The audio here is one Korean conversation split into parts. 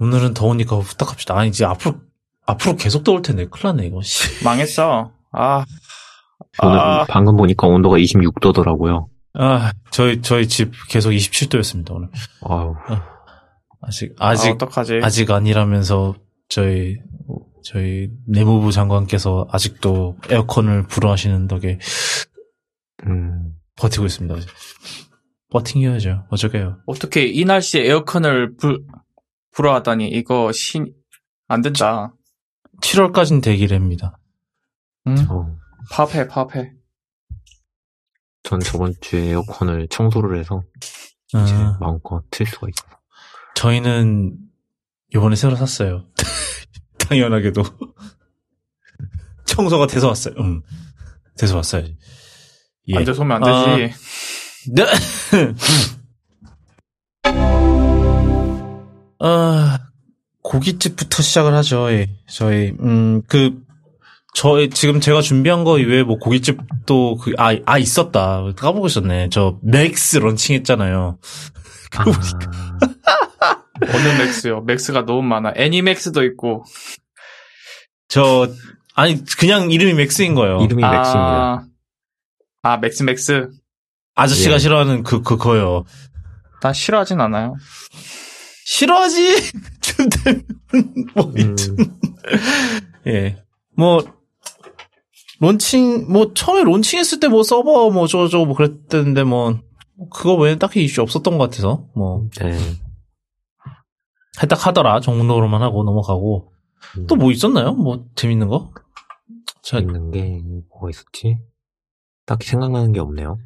오늘은 더우니까 후딱합시다. 아니, 이제 앞으로, 앞으로 계속 더울 텐데. 큰일 났네, 이거. 씨. 망했어. 아, 오늘 아. 방금 보니까 온도가 26도더라고요. 아, 저희, 저희 집 계속 27도였습니다, 오늘. 아우, 아직, 아, 아직, 어떡하지? 아직 아니라면서 저희, 저희 내무부 장관께서 아직도 에어컨을 불허하시는 덕에 음, 버티고 있습니다. 버팅해야죠. 어쩌게요. 어떻게 이 날씨에 에어컨을 불, 불어하다니, 이거 신, 안 된다. 7월까지는 대기랍니다. 응? 저, 파업해, 파업해. 전 저번 주에 에어컨을 청소를 해서 이제 아, 마음껏 틀 수가 있어요. 저희는 요번에 새로 샀어요. 당연하게도. 청소가 돼서 왔어요. 음. 돼서 왔어요. 예. 앉아서 오면 안 되지. 네. 아, 고깃집부터 시작을 하죠. 예. 저희 음 그 저희 지금 제가 준비한 거 이외에 뭐 고깃집도 그 아 아 있었다 까먹고 있었네. 저 맥스 런칭했잖아요. 아, 어느 맥스요? 맥스가 너무 많아. 애니맥스도 있고. 저 아니 그냥 이름이 맥스인 거예요. 이름이 맥스입니다. 아, 아, 맥스, 맥스. 아저씨가 예. 싫어하는 그 그거요. 나 싫어하진 않아요. 싫어하지 좀 되면 뭐 음, 예. 뭐, 론칭, 뭐, 처음에 론칭했을 때 뭐 서버 뭐 저저거 뭐 그랬는데 뭐, 그거 외에 딱히 이슈 없었던 것 같아서, 뭐, 네. 해딱 하더라 정도로만 하고 넘어가고. 음, 또뭐 있었나요? 뭐, 재밌는 거? 자, 있는 게 뭐가 있었지? 딱히 생각나는 게 없네요.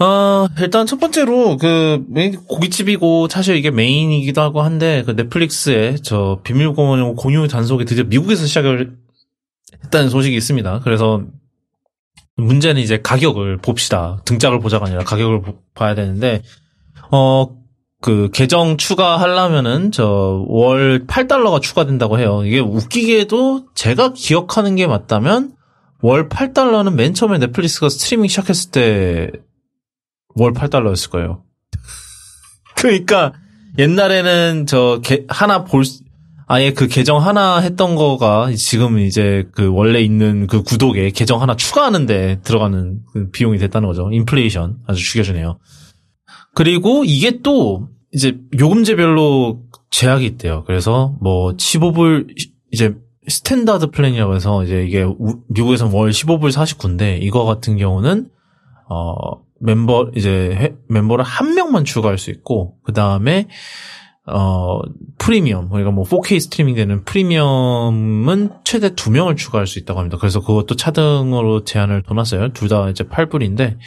어, 일단 첫 번째로, 그, 고깃집이고, 사실 이게 메인이기도 하고 한데, 그 넷플릭스에 저 비밀공원 공유 단속이 드디어 미국에서 시작을 했다는 소식이 있습니다. 그래서, 문제는 이제 가격을 봅시다. 등짝을 보자가 아니라 가격을 보- 봐야 되는데, 어, 그, 계정 추가하려면은, 저, 월 8달러가 추가된다고 해요. 이게 웃기게도 제가 기억하는 게 맞다면, 월 8달러는 맨 처음에 넷플릭스가 스트리밍 시작했을 때, 월 8달러였을 거예요. 그러니까 옛날에는 저 게- 하나 볼 수- 아예 그 계정 하나 했던 거가 지금 이제 그 원래 있는 그 구독에 계정 하나 추가하는데 들어가는 그 비용이 됐다는 거죠. 인플레이션 아주 죽여주네요. 그리고 이게 또 이제 요금제별로 제약이 있대요. 그래서 뭐 15불 이제 standard plan이라고 해서 이제 이게 우- 미국에서는 월 15불 49인데 이거 같은 경우는 어 멤버 이제 해- 멤버를 한 명만 추가할 수 있고 그 다음에 어 프리미엄 그러니까 뭐 4K 스트리밍 되는 프리미엄은 최대 두 명을 추가할 수 있다고 합니다. 그래서 그것도 차등으로 제한을 둬놨어요. 둘 다 이제 8불인데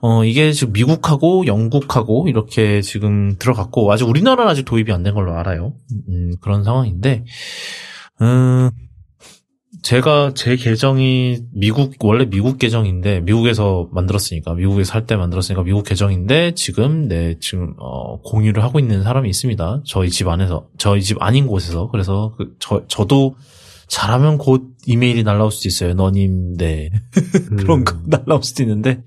어 이게 지금 미국하고 영국하고 이렇게 지금 들어갔고 아직 우리나라는 아직 도입이 안 된 걸로 알아요. 음, 그런 상황인데 음 제가 제 계정이 미국 원래 미국 계정인데 미국에서 만들었으니까 미국에서 살때 만들었으니까 미국 계정인데 지금 네 지금 어 공유를 하고 있는 사람이 있습니다. 저희 집 안에서 저희 집 아닌 곳에서 그래서 그, 저 저도 잘하면 곧 이메일이 날라올 수도 있어요. 너님 네 그런 음, 거 날라올 수도 있는데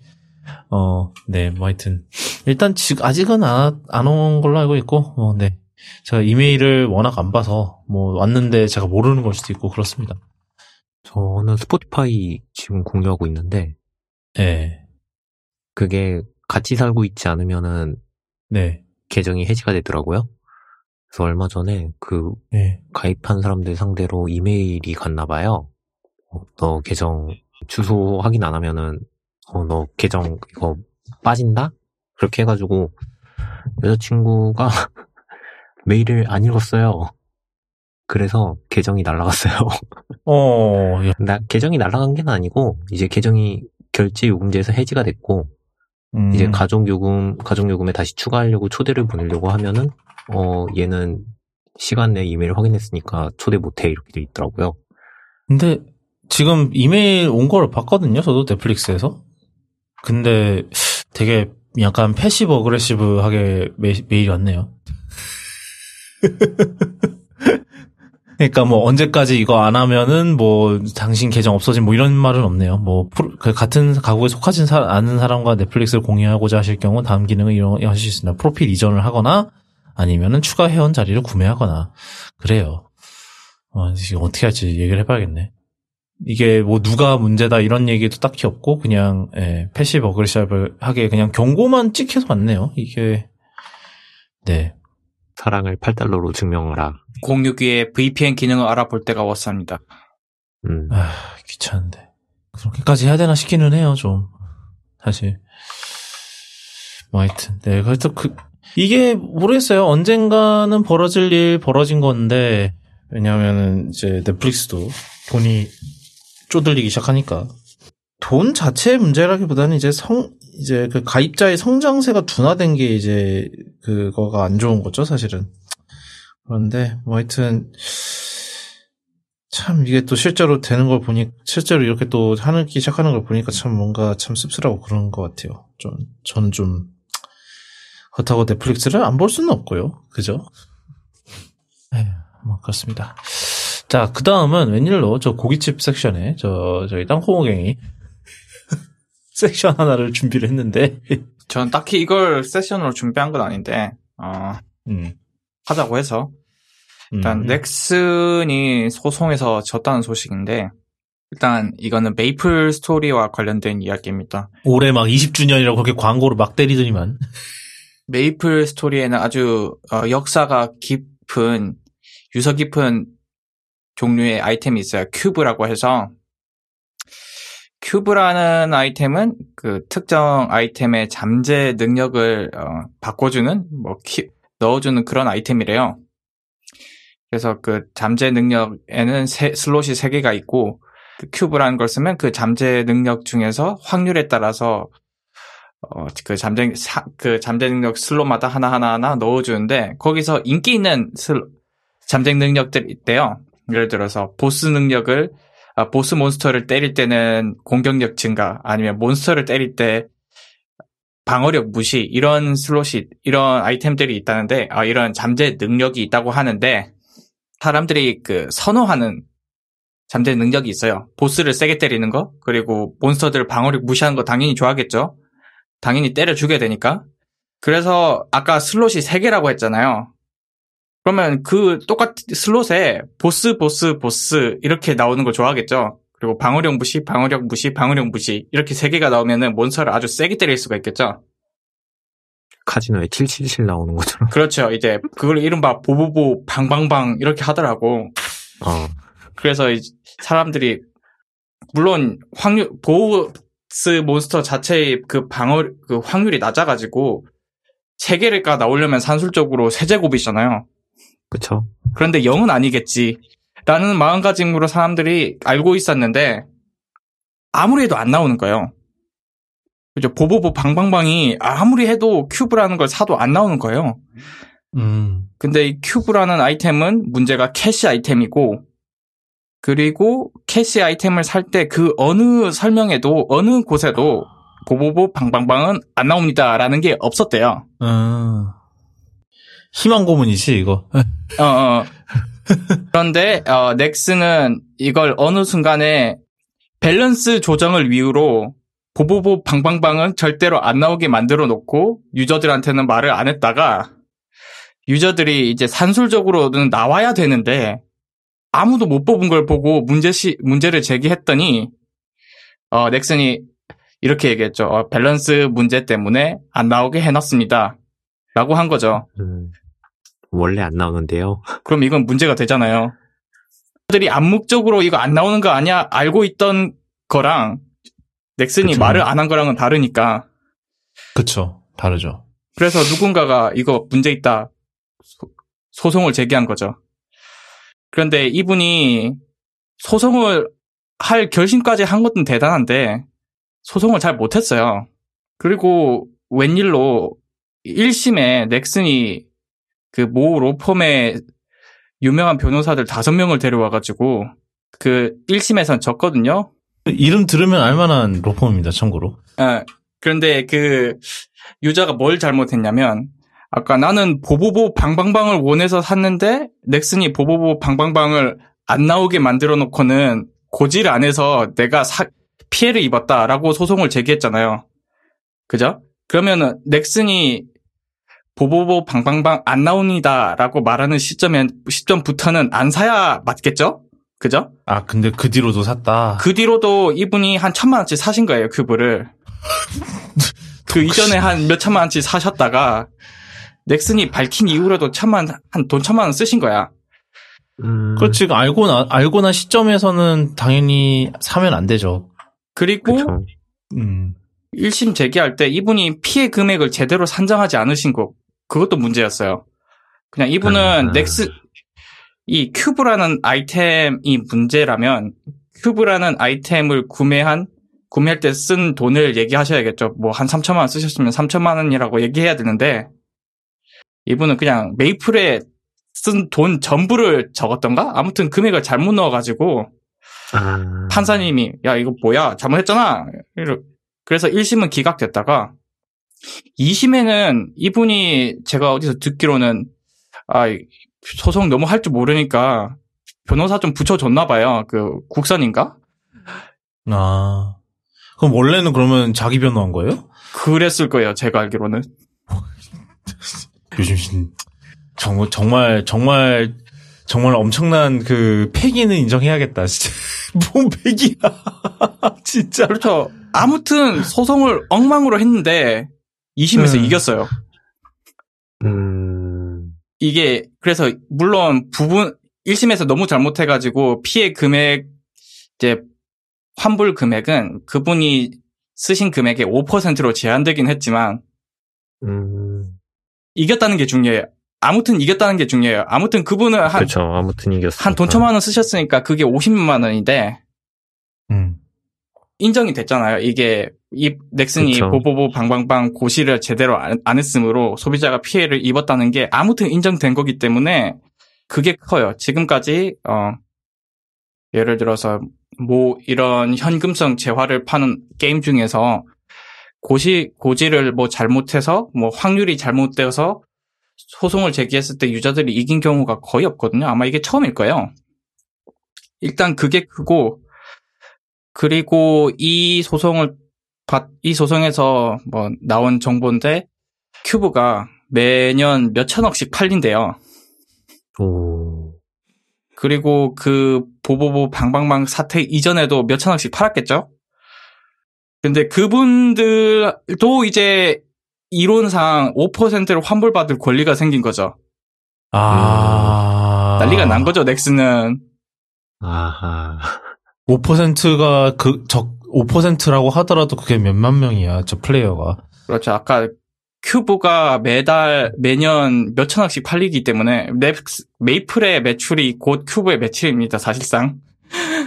어네 뭐 하여튼 일단 지금 아직은 안 온 걸로 알고 있고 어, 네 제가 이메일을 워낙 안 봐서 뭐 왔는데 제가 모르는 걸 수도 있고 그렇습니다. 저는 스포티파이 지금 공유하고 있는데 네. 그게 같이 살고 있지 않으면은 네. 계정이 해지가 되더라고요. 그래서 얼마 전에 그 네. 가입한 사람들 상대로 이메일이 갔나 봐요. 어, 너 계정 주소 확인 안 하면은 어, 너 계정 이거 빠진다? 그렇게 해가지고 여자친구가 메일을 안 읽었어요. 그래서 계정이 날라갔어요. 어, 야. 나 계정이 날라간 게 아니고 이제 계정이 결제 요금제에서 해지가 됐고 음, 이제 가족 요금 가족 요금에 다시 추가하려고 초대를 보내려고 하면은 어 얘는 시간 내에 이메일 확인했으니까 초대 못해 이렇게 돼 있더라고요. 근데 지금 이메일 온 걸 봤거든요. 저도 넷플릭스에서. 근데 되게 약간 passive aggressive하게 메, 메일이 왔네요. 그러니까 뭐 언제까지 이거 안 하면은 뭐 당신 계정 없어진 뭐 이런 말은 없네요. 뭐그 같은 가구에 속하진 사- 않은 사람과 넷플릭스를 공유하고자 하실 경우 다음 기능을 이용하실 수 있습니다. 프로필 이전을 하거나 아니면은 추가 회원 자리를 구매하거나 그래요. 어, 어떻게 할지 얘기를 해봐야겠네. 이게 뭐 누가 문제다 이런 얘기도 딱히 없고 그냥 예, passive aggressive하게 그냥 경고만 찍혀서 왔네요. 이게 네 사랑을 8달러로 증명하라. 공유기의 VPN 기능을 알아볼 때가 왔습니다. 음. 아, 귀찮은데. 그렇게까지 해야 되나 싶기는 해요, 좀. 사실. 뭐 하여튼. 네, 그래서 그, 이게 모르겠어요. 언젠가는 벌어질 일 벌어진 건데, 왜냐면은 이제 넷플릭스도 돈이 쪼들리기 시작하니까. 돈 자체의 문제라기보다는 이제 성, 이제 그 가입자의 성장세가 둔화된 게 이제 그거가 안 좋은 거죠, 사실은. 그런데, 뭐 하여튼, 참 이게 또 실제로 되는 걸 보니 실제로 이렇게 또 하기 시작하는 걸 보니까 참 뭔가 참 씁쓸하고 그런 것 같아요. 좀 저는 좀 그렇다고 넷플릭스를 안 볼 수는 없고요. 그죠? 에휴, 뭐 그렇습니다. 자, 그 다음은 웬일로 저 고깃집 섹션에 저 저희 땅콩호갱이 섹션 하나를 준비를 했는데, 전 딱히 이걸 세션으로 준비한 건 아닌데, 어, 음, 하자고 해서. 일단, 음, 넥슨이 소송에서 졌다는 소식인데, 일단, 이거는 메이플 스토리와 관련된 이야기입니다. 올해 막 20주년이라고 그렇게 광고를 막 때리더니만, 메이플 스토리에는 아주 어, 역사가 깊은 유서 깊은 종류의 아이템이 있어요. 큐브라고 해서 큐브라는 아이템은 그 특정 아이템의 잠재 능력을 어, 바꿔주는 뭐 키- 넣어주는 그런 아이템이래요. 그래서 그 잠재 능력에는 세- 슬롯이 세 개가 있고 그 큐브라는 걸 쓰면 그 잠재 능력 중에서 확률에 따라서 어, 그 잠재, 사- 그 잠재 능력 슬롯마다 하나 하나 하나 넣어주는데, 거기서 인기 있는 슬, 잠재 능력들이 있대요. 예를 들어서, 보스 능력을, 아, 보스 몬스터를 때릴 때는 공격력 증가, 아니면 몬스터를 때릴 때 방어력 무시, 이런 슬롯이, 이런 아이템들이 있다는데, 아, 이런 잠재 능력이 있다고 하는데, 사람들이 그 선호하는 잠재 능력이 있어요. 보스를 세게 때리는 거, 그리고 몬스터들 방어력 무시하는 거 당연히 좋아하겠죠? 당연히 때려 죽여야 되니까. 그래서 아까 슬롯이 3개라고 했잖아요. 그러면 그 똑같 슬롯에 보스 보스 보스 이렇게 나오는 걸 좋아하겠죠. 그리고 방어력 무시, 방어력 무시, 방어력 무시 이렇게 3개가 나오면은 몬스터를 아주 세게 때릴 수가 있겠죠. 카지노에 777 나오는 것처럼. 그렇죠. 이제 그걸 이른바 보보보 방방방 이렇게 하더라고. 어. 그래서 이 사람들이 물론 확률 보스 몬스터 자체의 그 방어 그 확률이 낮아가지고 세 개를까 나오려면 산술적으로 세 제곱이잖아요. 그쵸? 그런데 0은 아니겠지. 라는 마음가짐으로 사람들이 알고 있었는데 아무리 해도 안 나오는 거예요. 그죠? 보보보 방방방이 아무리 해도 큐브라는 걸 사도 안 나오는 거예요. 음, 근데 이 큐브라는 아이템은 문제가 캐시 아이템이고 그리고 캐시 아이템을 살 때 그 어느 설명에도 어느 곳에도 보보보 방방방은 안 나옵니다라는 게 없었대요. 아, 희망 고문이지 이거. 어, 어. 그런데 어, 넥슨은 이걸 어느 순간에 밸런스 조정을 이유로 보보보 방방방은 절대로 안 나오게 만들어 놓고 유저들한테는 말을 안 했다가 유저들이 이제 산술적으로는 나와야 되는데 아무도 못 뽑은 걸 보고 문제시 문제를 제기했더니 어, 넥슨이 이렇게 얘기했죠. 어, 밸런스 문제 때문에 안 나오게 해놨습니다. 라고 한 거죠. 음, 원래 안 나오는데요. 그럼 이건 문제가 되잖아요. 들이 암묵적으로 이거 안 나오는 거 아니야? 알고 있던 거랑 넥슨이 그쵸. 말을 안 한 거랑은 다르니까. 그쵸. 다르죠. 그래서 누군가가 이거 문제 있다. 소- 소송을 제기한 거죠. 그런데 이분이 소송을 할 결심까지 한 것은 대단한데 소송을 잘 못했어요. 그리고 웬일로 1심에 넥슨이 그 모 로펌의 유명한 변호사들 다섯 명을 데려와가지고 그 1심에선 졌거든요. 이름 들으면 알만한 로펌입니다, 참고로. 아, 그런데 그 유저가 뭘 잘못했냐면 아까 나는 보보보 방방방을 원해서 샀는데 넥슨이 보보보 방방방을 안 나오게 만들어 놓고는 고지를 안 해서 내가 사- 피해를 입었다라고 소송을 제기했잖아요. 그죠? 그러면은 넥슨이 보보보 방방방 안 나옵니다라고 말하는 시점에 시점부터는 안 사야 맞겠죠? 그죠? 아, 근데 그 뒤로도 샀다. 그 뒤로도 이분이 한 천만 원치 사신 거예요, 큐브를. 그 이전에 한 몇 천만 원치 사셨다가 넥슨이 밝힌 이후로도 천만 한 돈 천만 원 쓰신 거야. 음, 그렇지. 알고 나, 알고나 시점에서는 당연히 사면 안 되죠. 그리고 그쵸. 음. 1심 제기할 때 이분이 피해 금액을 제대로 산정하지 않으신 거 그것도 문제였어요. 그냥 이분은 아. 넥스 이 큐브라는 아이템이 문제라면 큐브라는 아이템을 구매한 구매할 때 쓴 돈을 얘기하셔야겠죠. 뭐 한 3천만 원 쓰셨으면 3천만 원이라고 얘기해야 되는데 이분은 그냥 메이플에 쓴 돈 전부를 적었던가? 아무튼 금액을 잘못 넣어가지고 아, 판사님이 야 이거 뭐야 잘못했잖아 이러- 그래서 1심은 기각됐다가 2심에는 이분이 제가 어디서 듣기로는 아 이- 소송 너무 할 줄 모르니까 변호사 좀 붙여줬나 봐요 그 국선인가 아. 그럼 원래는 그러면 자기 변호한 거예요? 그랬을 거예요 제가 알기로는 요즘 신- 정말, 정말, 정말, 정말 엄청난 그 패기는 인정해야겠다, 진짜. 뭔 패기야. 진짜. 그렇죠 아무튼 소송을 엉망으로 했는데 2심에서 음. 이겼어요 음, 이게 그래서 물론 부분 1심에서 너무 잘못해가지고 피해 금액 이제 환불 금액은 그분이 쓰신 금액의 5%로 제한되긴 했지만 음, 이겼다는 게 중요해요. 아무튼 이겼다는 게 중요해요. 아무튼 그분은 한 그쵸. 아무튼 이겼어. 한돈 천만 원 쓰셨으니까 그게 50만 원인데 음. 인정이 됐잖아요. 이게 이 넥슨이 그쵸. 보보보 방방방 고시를 제대로 안, 안 했으므로 소비자가 피해를 입었다는 게 아무튼 인정된 거기 때문에 그게 커요. 지금까지 어 예를 들어서 뭐 이런 현금성 재화를 파는 게임 중에서 고시 고지를 뭐 잘못해서 뭐 확률이 잘못되어서 소송을 제기했을 때 유저들이 이긴 경우가 거의 없거든요. 아마 이게 처음일 거예요. 일단 그게 크고 그리고 이 소송을 받- 이 소송에서 뭐 나온 정보인데 큐브가 매년 몇 천억씩 팔린대요. 오, 그리고 그 보보보 방방방 사태 이전에도 몇 천억씩 팔았겠죠? 근데 그분들도 이제 이론상 5%를 환불받을 권리가 생긴 거죠. 아. 난리가 난 거죠, 넥슨은. 아하. 5%가 그, 적, 5%라고 하더라도 그게 몇만 명이야, 저 플레이어가. 그렇죠. 아까 큐브가 매달 매년 몇 천억씩 팔리기 때문에 넥스, 메이플의 매출이 곧 큐브의 매출입니다. 사실상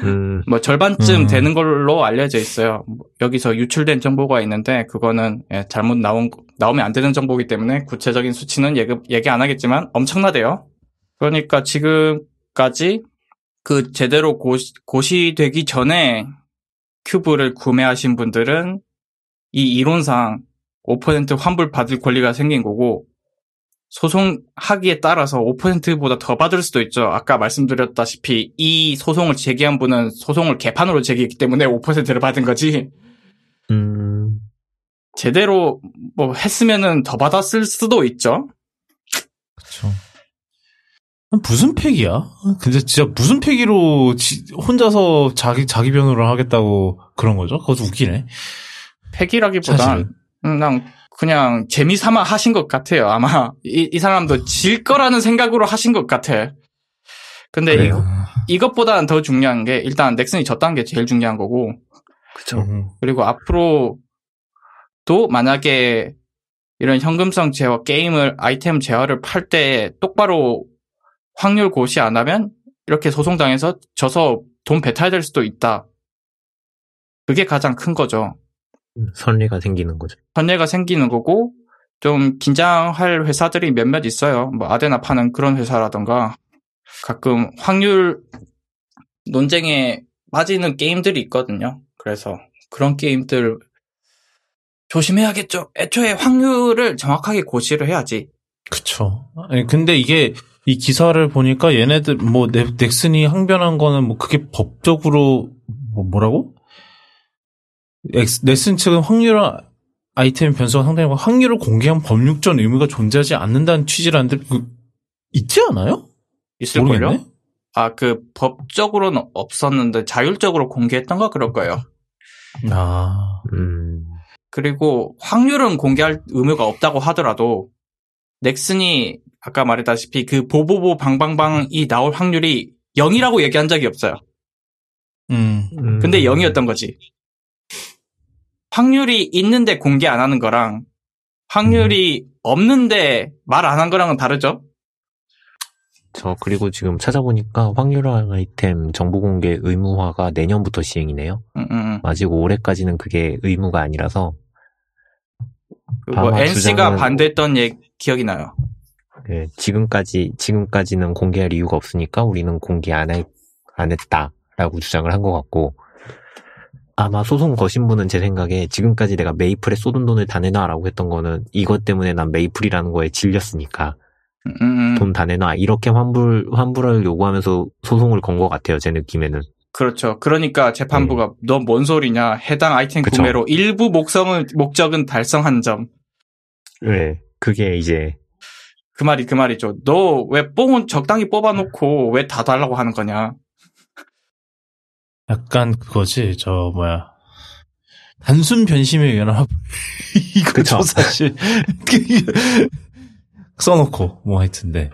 음, 뭐 절반쯤 음. 되는 걸로 알려져 있어요. 뭐 여기서 유출된 정보가 있는데 그거는 예, 잘못 나온 거- 나오면 안 되는 정보이기 때문에 구체적인 수치는 얘기, 얘기 안 하겠지만 엄청나대요. 그러니까 지금까지 그 제대로 고시, 고시되기 전에 큐브를 구매하신 분들은 이 이론상 5% 환불 받을 권리가 생긴 거고 소송하기에 따라서 5%보다 더 받을 수도 있죠. 아까 말씀드렸다시피 이 소송을 제기한 분은 소송을 개판으로 제기했기 때문에 5%를 받은 거지. 음, 제대로 뭐 했으면은 더 받았을 수도 있죠. 그쵸. 무슨 팩이야? 근데 진짜 무슨 팩이로 지- 혼자서 자기, 자기 변호를 하겠다고 그런 거죠? 그것도 웃기네. 팩이라기보단 사실은. 그냥 그냥 재미 삼아 하신 것 같아요. 아마 이, 이 사람도 질 거라는 생각으로 하신 것 같아. 근데 이, 그래요? 이것보다는 더 중요한 게 일단 넥슨이 졌다는 게 제일 중요한 거고 그쵸. 음. 그리고 앞으로도 만약에 이런 현금성 제어 게임을 아이템 제어를 팔 때 똑바로 확률 고시 안 하면 이렇게 소송당해서 져서 돈 뱉어야 될 수도 있다. 그게 가장 큰 거죠. 선리가 생기는 거죠. 선례가 생기는 거고 좀 긴장할 회사들이 몇몇 있어요. 뭐 아데나 파는 그런 회사라던가 가끔 확률 논쟁에 빠지는 게임들이 있거든요. 그래서 그런 게임들 조심해야겠죠. 애초에 확률을 정확하게 고시를 해야지. 그쵸. 아니, 근데 이게, 이 기사를 보니까 얘네들, 뭐, 넥, 넥슨이 항변한 거는 뭐, 그게 법적으로, 뭐, 뭐라고? 엑스- 넥슨 측은 확률을 아이템 변수가 상당히 확률을 공개한 법률적 의무가 존재하지 않는다는 취지라는데 그 있지 않아요? 있을걸요? 모르겠네. 아, 그 법적으로는 없었는데 자율적으로 공개했던가 그럴 거예요. 아, 음, 그리고 확률은 공개할 의무가 없다고 하더라도 넥슨이 아까 말했다시피 그 보보보 방방방이 나올 확률이 0이라고 얘기한 적이 없어요. 음, 음. 근데 0이었던 거지. 확률이 있는데 공개 안 하는 거랑 확률이 없는데 말 안 한 거랑은 다르죠? 저 그리고 지금 찾아보니까 확률화 아이템 정보 공개 의무화가 내년부터 시행이네요. 음, 음, 음. 아직 올해까지는 그게 의무가 아니라서 그리고 아마 NC가 주장은- 반대했던 얘 기억이 나요. 예, 지금까지 지금까지는 공개할 이유가 없으니까 우리는 공개 안, 할, 안 했다라고 주장을 한 것 같고 아마 소송 거신 분은 제 생각에 지금까지 내가 메이플에 쏟은 돈을 다 내놔라고 했던 거는 이것 때문에 난 메이플이라는 거에 질렸으니까 음, 음, 음. 돈다 내놔 이렇게 환불 환불을 요구하면서 소송을 건 것 같아요 제 느낌에는 그렇죠. 그러니까 재판부가 너뭔 소리냐? 해당 아이템 음. 그쵸. 구매로 일부 목성은 목적은 달성한 점. 네 그게 이제 그 말이 그 말이죠. 너 왜 뽕은 적당히 뽑아놓고 왜 다 달라고 하는 거냐? 약간 그거지. 저 뭐야 단순 변심에 의한 화불 이거죠 그쵸. 사실 써놓고 뭐 하여튼데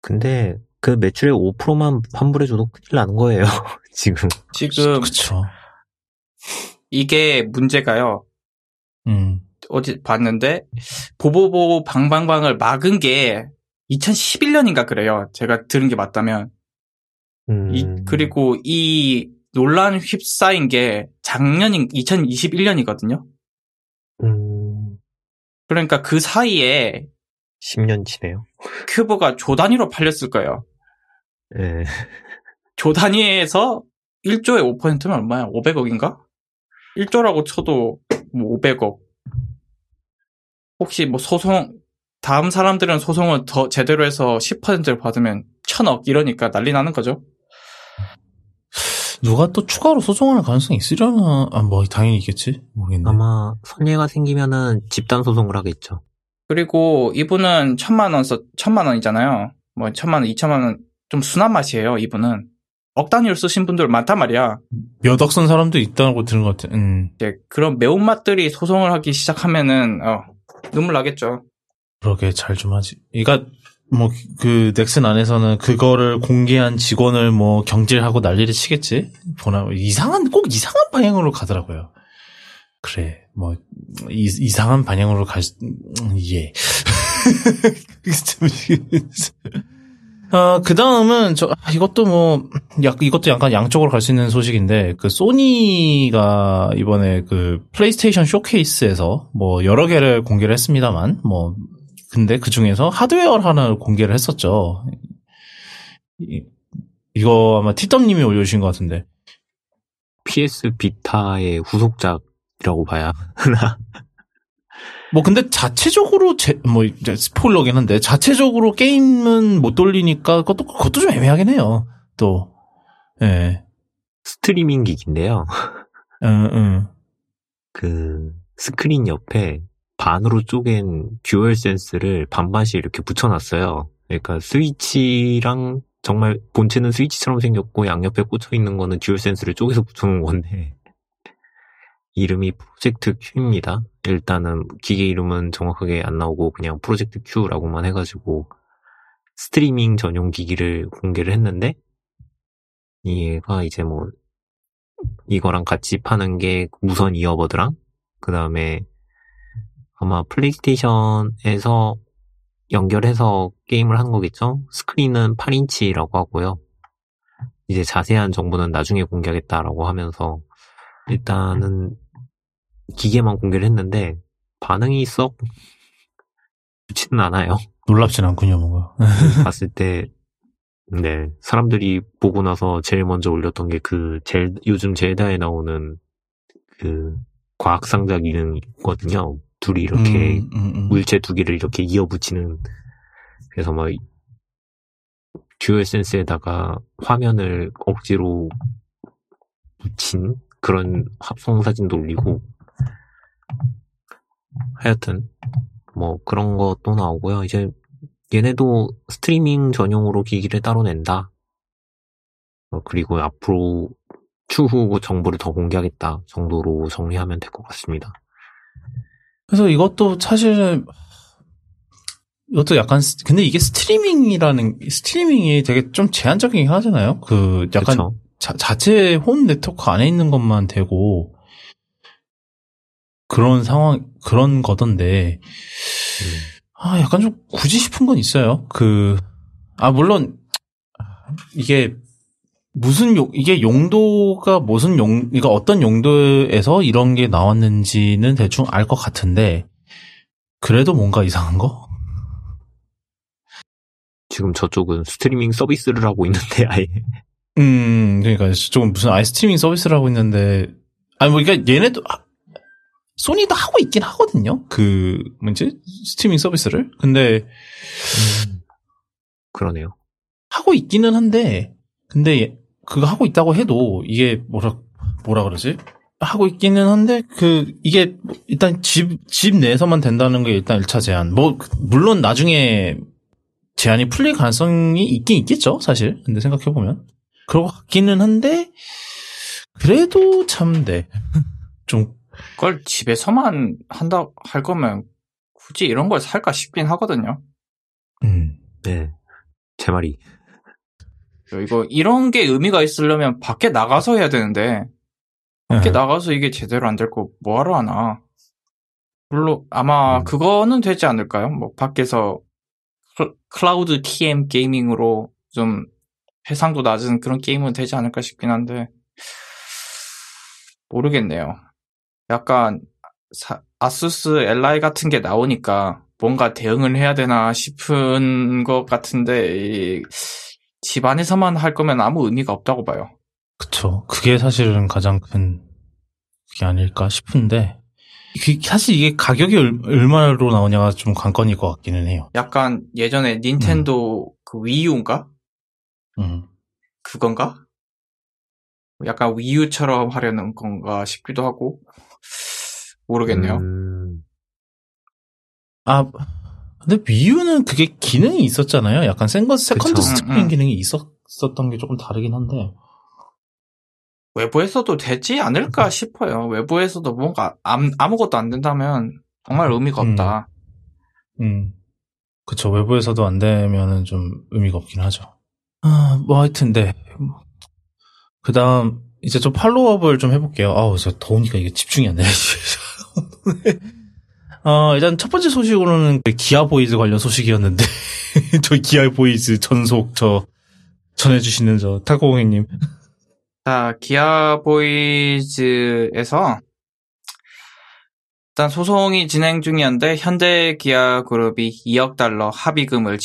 근데 그 매출의 5%만 환불해줘도 큰일 나는 거예요 지금 지금 그쵸. 이게 문제가요. 음, 어디 봤는데 보보보 방방방을 막은 게 2011년인가 그래요. 제가 들은 게 맞다면. 음, 이, 그리고 이 논란 휩싸인 게 작년인 2021년이거든요. 음, 그러니까 그 사이에 10년치네요 큐브가 조 단위로 팔렸을 거예요. 예. 조 단위에서 1조에 5%면 얼마야? 500억인가? 1조라고 쳐도 뭐 500억. 혹시 뭐 소송 다음 사람들은 소송을 더 제대로 해서 10%를 받으면 1000억 이러니까 난리 나는 거죠. 누가 또 추가로 소송할 가능성이 있으려나? 아, 뭐 당연히 있겠지. 모르겠네. 아마 선례가 생기면은 집단 소송을 하겠죠. 그리고 이분은 천만 원 써, 천만 원이잖아요. 뭐 천만 원, 이천만 원 좀 순한 맛이에요. 이분은 억 단위로 쓰신 분들 많단 말이야. 몇억 쓴 사람도 있다고 들은 것 같아. 음, 이제 그런 매운맛들이 소송을 하기 시작하면은 어, 눈물 나겠죠. 그러게 잘 좀 하지. 그러니까 뭐 그 넥슨 안에서는 그거를 공개한 직원을 뭐 경질하고 난리를 치겠지. 보나 이상한 꼭 이상한 방향으로 가더라고요. 그래 뭐 이, 이상한 방향으로 가 음, 예. 아, 그 다음은, 저, 아, 이것도 뭐, 약, 이것도 약간 양쪽으로 갈 수 있는 소식인데, 그, 소니가 이번에 그, 플레이스테이션 쇼케이스에서 뭐, 여러 개를 공개를 했습니다만, 뭐, 근데 그 중에서 하드웨어를 하나 공개를 했었죠. 이, 이거 아마 티덤님이 올려주신 것 같은데. PS 비타의 후속작이라고 봐야 하나. 뭐 근데 자체적으로 제, 뭐 이제 스포일러긴 한데 자체적으로 게임은 못 돌리니까 그것도 그것도 좀 애매하긴 해요. 또 예. 스트리밍 기기인데요. 응, 응. 그 스크린 옆에 반으로 쪼갠 듀얼 센스를 반반씩 이렇게 붙여놨어요. 그러니까 스위치랑 정말 본체는 스위치처럼 생겼고 양옆에 꽂혀 있는 거는 듀얼 센스를 쪼개서 붙여놓은 건데 이름이 프로젝트 Q입니다. 일단은 기계 이름은 정확하게 안 나오고 그냥 프로젝트 Q라고만 해가지고 스트리밍 전용 기기를 공개를 했는데 얘가 이제 뭐 이거랑 같이 파는 게 무선 이어버드랑 그 다음에 아마 플레이스테이션에서 연결해서 게임을 한 거겠죠? 스크린은 8인치라고 하고요. 이제 자세한 정보는 나중에 공개하겠다라고 하면서 일단은 기계만 공개를 했는데 반응이 썩 좋지는 않아요. 놀랍진 않군요, 뭔가. 봤을 때, 네, 사람들이 보고 나서 제일 먼저 올렸던 게 그, 젤, 요즘 젤다에 나오는 그, 과학상자 기능이거든요. 둘이 이렇게, 음, 음, 음. 물체 두 개를 이렇게 이어 붙이는, 그래서 막, 듀얼 센스에다가 화면을 억지로 붙인 그런 합성 사진도 올리고, 하여튼 뭐 그런 것도 나오고요. 이제 얘네도 스트리밍 전용으로 기기를 따로 낸다. 어, 그리고 앞으로 추후 정보를 더 공개하겠다 정도로 정리하면 될 것 같습니다. 그래서 이것도 사실은 이것도 약간 스- 근데 이게 스트리밍이라는 스트리밍이 되게 좀 제한적이긴 하잖아요. 그 약간 그쵸? 자, 자체 홈 네트워크 안에 있는 것만 되고 그런 상황 그런 거던데 음, 아 약간 좀 굳이 싶은 건 있어요. 그 아 물론 이게 무슨 용 이게 용도가 무슨 용 이거 어떤 용도에서 이런 게 나왔는지는 대충 알 것 같은데 그래도 뭔가 이상한 거? 지금 저쪽은 스트리밍 서비스를 하고 있는데 아예 음, 그러니까 조금 무슨 아이 스트리밍 서비스를 하고 있는데, 아니 뭐 그러니까 얘네도 하- 소니도 하고 있긴 하거든요. 그 뭐지 스트리밍 서비스를. 근데 음, 그러네요. 하고 있기는 한데, 근데 얘- 그거 하고 있다고 해도 이게 뭐라 뭐라 그러지? 하고 있기는 한데 그 이게 뭐 일단 집 집 내에서만 된다는 게 일단 1차 제한. 뭐 물론 나중에 제한이 풀릴 가능성이 있긴 있겠죠, 사실. 근데 생각해 보면 그런 것 같기는 한데 그래도 참 네. 좀 그걸 집에서만 한다 할 거면 굳이 이런 걸 살까 싶긴 하거든요. 음. 네, 제 말이 이거 이런 게 의미가 있으려면 밖에 나가서 해야 되는데 밖에 예. 나가서 이게 제대로 안 될 거 뭐하러 하나. 물론 아마 음. 그거는 되지 않을까요? 뭐 밖에서 클- 클라우드 TM 게이밍으로 좀 해상도 낮은 그런 게임은 되지 않을까 싶긴 한데 모르겠네요. 약간 사- 아수스 LI 같은 게 나오니까 뭔가 대응을 해야 되나 싶은 것 같은데 이 집안에서만 할 거면 아무 의미가 없다고 봐요. 그쵸. 그게 사실은 가장 큰 그게 아닐까 싶은데 그- 사실 이게 가격이 얼- 얼마로 나오냐가 좀 관건일 것 같기는 해요. 약간 예전에 닌텐도 그 Wii U인가? 음. 그건가? 약간 Wii U처럼 하려는 건가 싶기도 하고 모르겠네요. 음, 아 근데 미유는 그게 기능이 있었잖아요. 약간 센거 second 그쵸. 스크린 음, 음. 기능이 있었었던 게 조금 다르긴 한데. 외부에서도 되지 않을까 싶어요. 외부에서도 뭔가 암- 아무것도 안 된다면 정말 의미가 음. 없다. 음. 그쵸. 외부에서도 안 되면은 좀 의미가 없긴 하죠. 아, 뭐 하여튼, 네. 그 다음, 이제 좀 follow-up을 좀 해볼게요. 아우, 저 더우니까 이게 집중이 안 되네. 어, 일단 첫 번째 소식으로는 그 기아 보이즈 관련 소식이었는데, 저 기아 보이즈 전속 저, 전해주시는 저, 타코공행님. 자, 기아 보이즈에서 일단 소송이 진행 중이었는데 현대 기아 그룹이 2억 달러 합의금을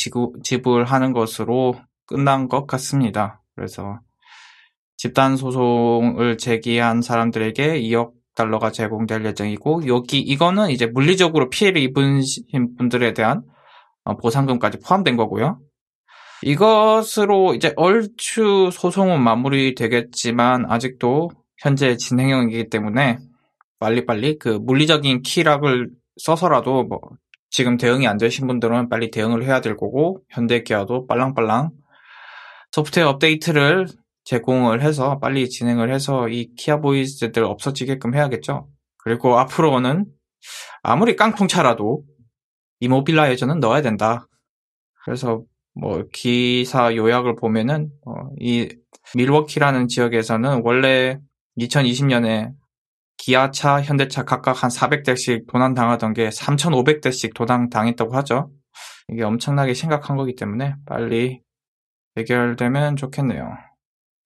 지불하는 것으로 끝난 것 같습니다. 그래서 집단 소송을 제기한 사람들에게 2억 달러가 제공될 예정이고 여기 이거는 이제 물리적으로 피해를 입은 분들에 대한 어, 보상금까지 포함된 거고요. 이것으로 이제 얼추 소송은 마무리되겠지만 아직도 현재 진행형이기 때문에 빨리빨리 그 물리적인 키락을 써서라도 뭐 지금 대응이 안 되신 분들은 빨리 대응을 해야 될 거고 현대기아도 빨랑빨랑 소프트웨어 업데이트를 제공을 해서 빨리 진행을 해서 이 키아 보이즈들 없어지게끔 해야겠죠. 그리고 앞으로는 아무리 깡통차라도 이모빌라이저는 넣어야 된다. 그래서 뭐 기사 요약을 보면은 어, 이 밀워키라는 지역에서는 원래 2020년에 기아차, 현대차 각각 한 400대씩 도난 당하던 게 3,500대씩 도난 당했다고 하죠. 이게 엄청나게 심각한 거기 때문에 빨리 해결되면 좋겠네요.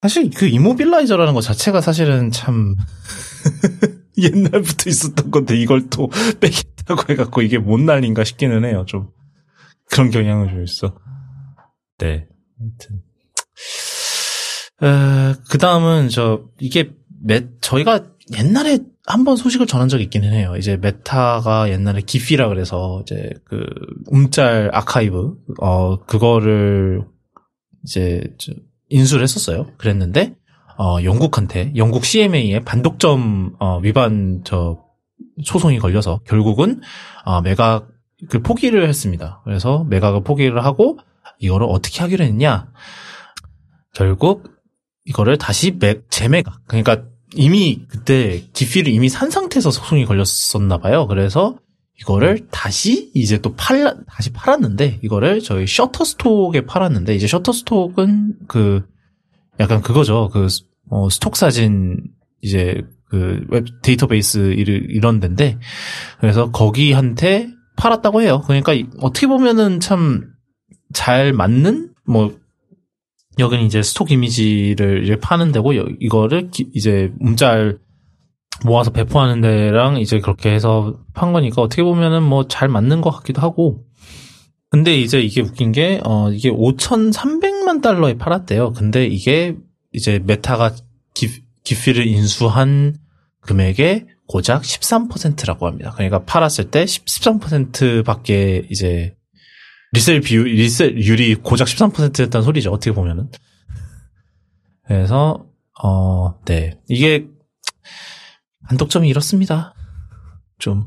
사실 그 이모빌라이저라는 것 자체가 사실은 참 옛날부터 있었던 건데 이걸 또 빼겠다고 해갖고 이게 뭔 난리인가 싶기는 해요. 좀 그런 경향은 좀 있어. 네. 아무튼 그 다음은 저 이게 메, 저희가 옛날에 한 번 소식을 전한 적이 있기는 해요. 이제 메타가 옛날에 GIPHY라 그래서 이제 그 움짤 아카이브 어 그거를 이제 저 인수를 했었어요. 그랬는데 어 영국한테 영국 CMA의 반독점 어 위반 저 소송이 걸려서 결국은 아, 매각 그 포기를 했습니다. 그래서 매각을 포기를 하고 이거를 어떻게 하기로 했냐? 결국 이거를 다시 매, 재매각. 그러니까 이미 그때 기피를 이미 산 상태에서 소송이 걸렸었나 봐요. 그래서 이거를 다시 이제 또 팔, 다시 팔았는데, 이거를 저희 셔터스톡에 팔았는데, 이제 셔터스톡은 그, 약간 그거죠. 그, 어, stock 사진, 이제 그 웹 데이터베이스 이런 데인데, 그래서 거기한테 팔았다고 해요. 그러니까 어떻게 보면은 참 잘 맞는, 뭐, 여기는 이제 stock 이미지를 이제 파는 데고, 이거를 기, 이제 움짤 모아서 배포하는 데랑 이제 그렇게 해서 판 거니까 어떻게 보면은 뭐 잘 맞는 것 같기도 하고. 근데 이제 이게 웃긴 게, 어, 이게 5,300만 달러에 팔았대요. 근데 이게 이제 메타가 기, GIPHY를 인수한 금액의 고작 13%라고 합니다. 그러니까 팔았을 때 13% 밖에 이제 resell 비율, resell율이 고작 13%였다는 소리죠. 어떻게 보면은. 그래서, 어, 네. 이게 반독점이 이렇습니다. 좀.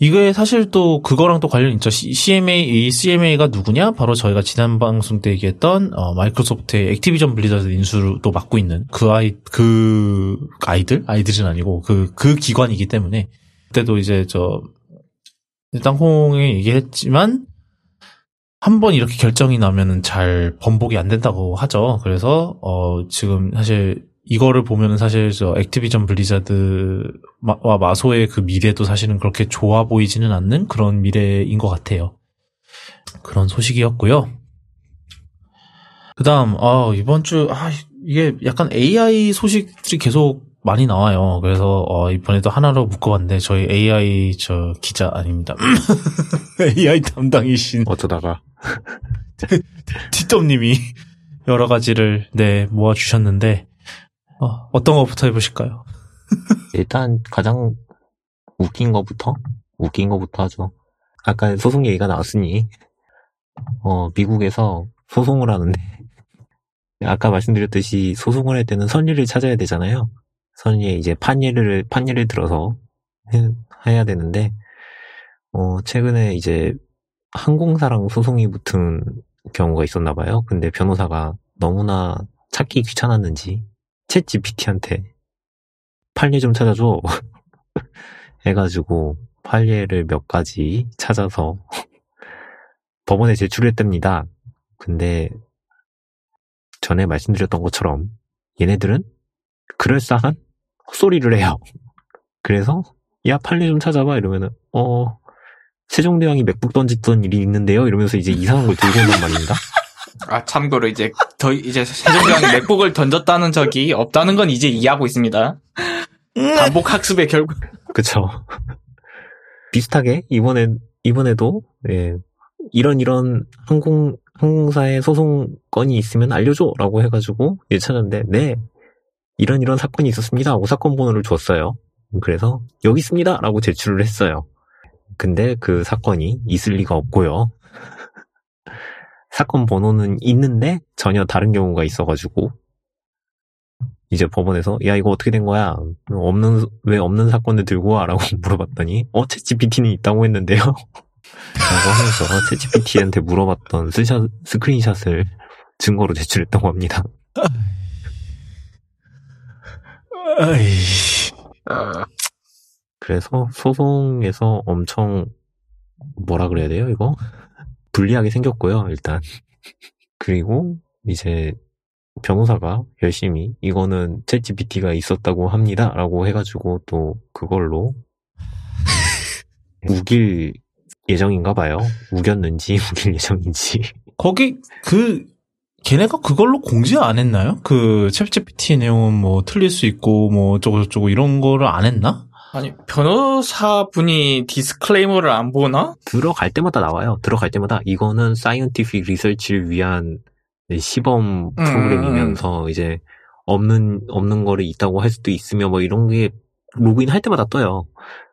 이게 사실 또 그거랑 또 관련 있죠. CMA, 이 CMA가 누구냐? 바로 저희가 지난 방송 때 얘기했던 어, 마이크로소프트의 액티비전 블리자드 인수도 막고 있는 그 아이 그 아이들 아이들은 아니고 그그 그 기관이기 때문에 그때도 이제 저 땅콩에 얘기했지만 한 번 이렇게 결정이 나면은 잘 번복이 안 된다고 하죠. 그래서 어 지금 사실 이거를 보면은 사실 저 액티비전 블리자드와 마소의 그 미래도 사실은 그렇게 좋아 보이지는 않는 그런 미래인 것 같아요. 그런 소식이었고요. 그다음 아 이번 주 아 이게 약간 AI 소식들이 계속 많이 나와요. 그래서 어, 이번에도 하나로 묶어봤는데 저희 AI 저 기자 아닙니다. AI 담당이신 어쩌다가 티점님이 여러 가지를 네 모아 주셨는데 어, 어떤 것부터 해보실까요? 일단 가장 웃긴 것부터 웃긴 것부터 하죠. 아까 소송 얘기가 나왔으니 어 미국에서 소송을 하는데 아까 말씀드렸듯이 소송을 할 때는 선의를 찾아야 되잖아요. 선의에 이제 판례를 판례를 들어서 해, 해야 되는데 어 최근에 이제 항공사랑 소송이 붙은 경우가 있었나 봐요. 근데 변호사가 너무나 찾기 귀찮았는지 챗 GPT한테 판례 좀 찾아줘. 해가지고 판례를 몇 가지 찾아서 법원에 제출했답니다. 근데 전에 말씀드렸던 것처럼 얘네들은 그럴싸한 헛소리를 해요. 그래서 야 판례 좀 찾아봐 이러면은 어 세종대왕이 맥북 던졌던 일이 있는데요 이러면서 이제 이상한 걸 들고 온단 말입니다. 아, 참고로 이제 더 이제 세종대왕이 맥북을 던졌다는 적이 없다는 건 이제 이해하고 있습니다. 반복 학습의 결과. 그쵸. 비슷하게 이번에 이번에도 예, 이런 이런 항공 항공사의 소송 건이 있으면 알려줘라고 해가지고 예 찾았는데 네 이런 이런 사건이 있었습니다 하고 사건 번호를 줬어요. 그래서 여기 있습니다라고 제출을 했어요. 근데 그 사건이 있을 리가 없고요. 사건 번호는 있는데 전혀 다른 경우가 있어가지고 이제 법원에서 야 이거 어떻게 된 거야? 없는 왜 없는 사건을 들고 와라고 물어봤더니 어 챗GPT는 있다고 했는데요. 라고 하면서 챗GPT한테 물어봤던 스샷, 스크린샷을 증거로 제출했다고 합니다. 그래서 소송에서 엄청 뭐라 그래야 돼요 이거 불리하게 생겼고요, 일단. 그리고 이제 변호사가 열심히 이거는 챗 GPT가 있었다고 합니다. 라고 해가지고 또 그걸로 우길 예정인가 봐요. 우겼는지 우길 예정인지. 거기 그 걔네가 그걸로 공지 안 했나요? 그 챗 GPT 내용은 뭐 틀릴 수 있고 뭐 어쩌고 저쩌고 이런 거를 안 했나? 아니 변호사분이 disclaimer를 안 보나? 들어갈 때마다 나와요. 들어갈 때마다 이거는 scientific research를 위한 시범 음, 프로그램이면서 음. 이제 없는 없는 거를 있다고 할 수도 있으며 뭐 이런 게 로그인 할 때마다 떠요.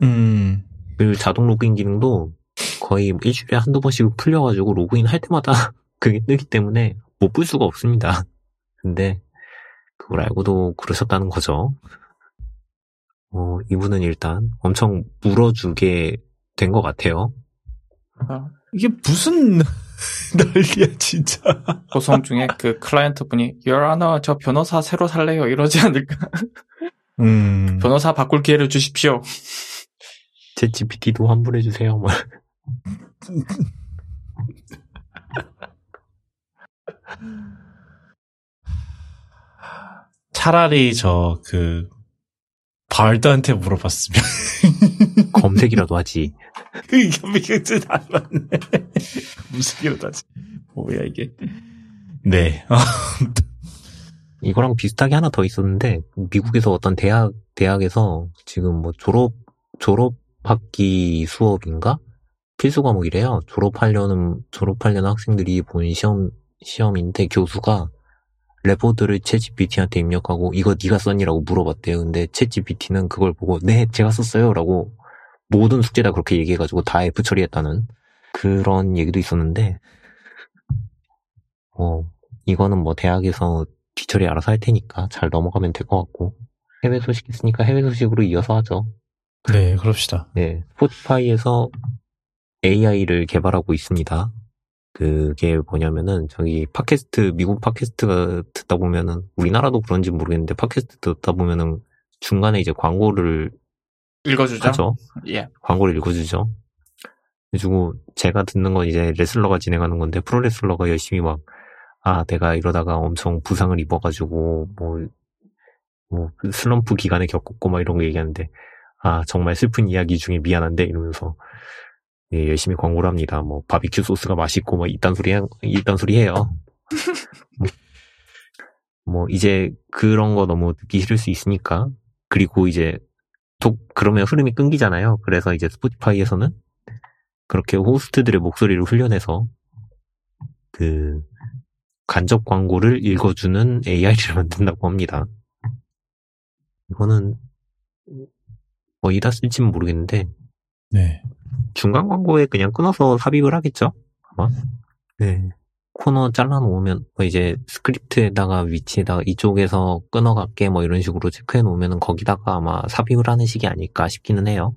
음. 그 자동 로그인 기능도 거의 일주일에 한두 번씩 풀려가지고 로그인 할 때마다 그게 뜨기 때문에 못 볼 수가 없습니다. 근데 그걸 알고도 그러셨다는 거죠. 어, 이분은 일단 엄청 물어주게 된 것 같아요. 어, 이게 무슨 난리야 진짜. 고성 중에 그 클라이언트 분이 Honor, 저 변호사 새로 살래요 이러지 않을까? 음. 변호사 바꿀 기회를 주십시오. 제 GPT도 환불해 주세요. 뭐. 차라리 저 그 발드한테 물어봤으면 검색이라도 하지. 이게 진짜 안 맞네. 무슨 이러다 지 뭐야 이게. 네. 이거랑 비슷하게 하나 더 있었는데 미국에서 어떤 대학 대학에서 지금 뭐 졸업 졸업 학기 수업인가 필수 과목이래요. 졸업하려는 졸업하려는 학생들이 본 시험 시험인데 교수가 레포드를 챗GPT한테 입력하고 이거 네가 썼니라고 물어봤대요. 근데 챗GPT는 그걸 보고 네 제가 썼어요라고 모든 숙제 다 그렇게 얘기해가지고 다 F 처리했다는 그런 얘기도 있었는데 어 이거는 뭐 대학에서 뒤처리 알아서 할 테니까 잘 넘어가면 될 것 같고 해외 소식 있으니까 해외 소식으로 이어서 하죠. 네, 그럽시다. 네, 스포티파이에서 AI를 개발하고 있습니다. 그게 뭐냐면은 저기 팟캐스트 미국 팟캐스트가 듣다 보면은 우리나라도 그런지 모르겠는데 팟캐스트 듣다 보면은 중간에 이제 광고를 읽어주죠. 하죠. 예. 광고를 읽어주죠. 그리고 제가 듣는 건 이제 레슬러가 진행하는 건데 프로레슬러가 열심히 막 아, 내가 이러다가 엄청 부상을 입어가지고, 뭐, 뭐, 슬럼프 기간에 겪었고, 막 이런 거 얘기하는데, 아, 정말 슬픈 이야기 중에 미안한데, 이러면서, 예, 열심히 광고를 합니다. 뭐, 바비큐 소스가 맛있고, 뭐, 이딴 소리, 해- 이딴 소리 해요. 뭐, 이제 그런 거 너무 듣기 싫을 수 있으니까, 그리고 이제, 독, 그러면 흐름이 끊기잖아요. 그래서 이제 스포티파이에서는, 그렇게 호스트들의 목소리를 훈련해서, 그, 간접 광고를 읽어주는 AI를 만든다고 합니다. 이거는 어디다 쓸지는 모르겠는데 네. 중간 광고에 그냥 끊어서 삽입을 하겠죠? 아마. 네. 코너 잘라놓으면 뭐 이제 스크립트에다가 위치에다가 이쪽에서 끊어갈게 뭐 이런 식으로 체크해 놓으면 거기다가 아마 삽입을 하는 식이 아닐까 싶기는 해요.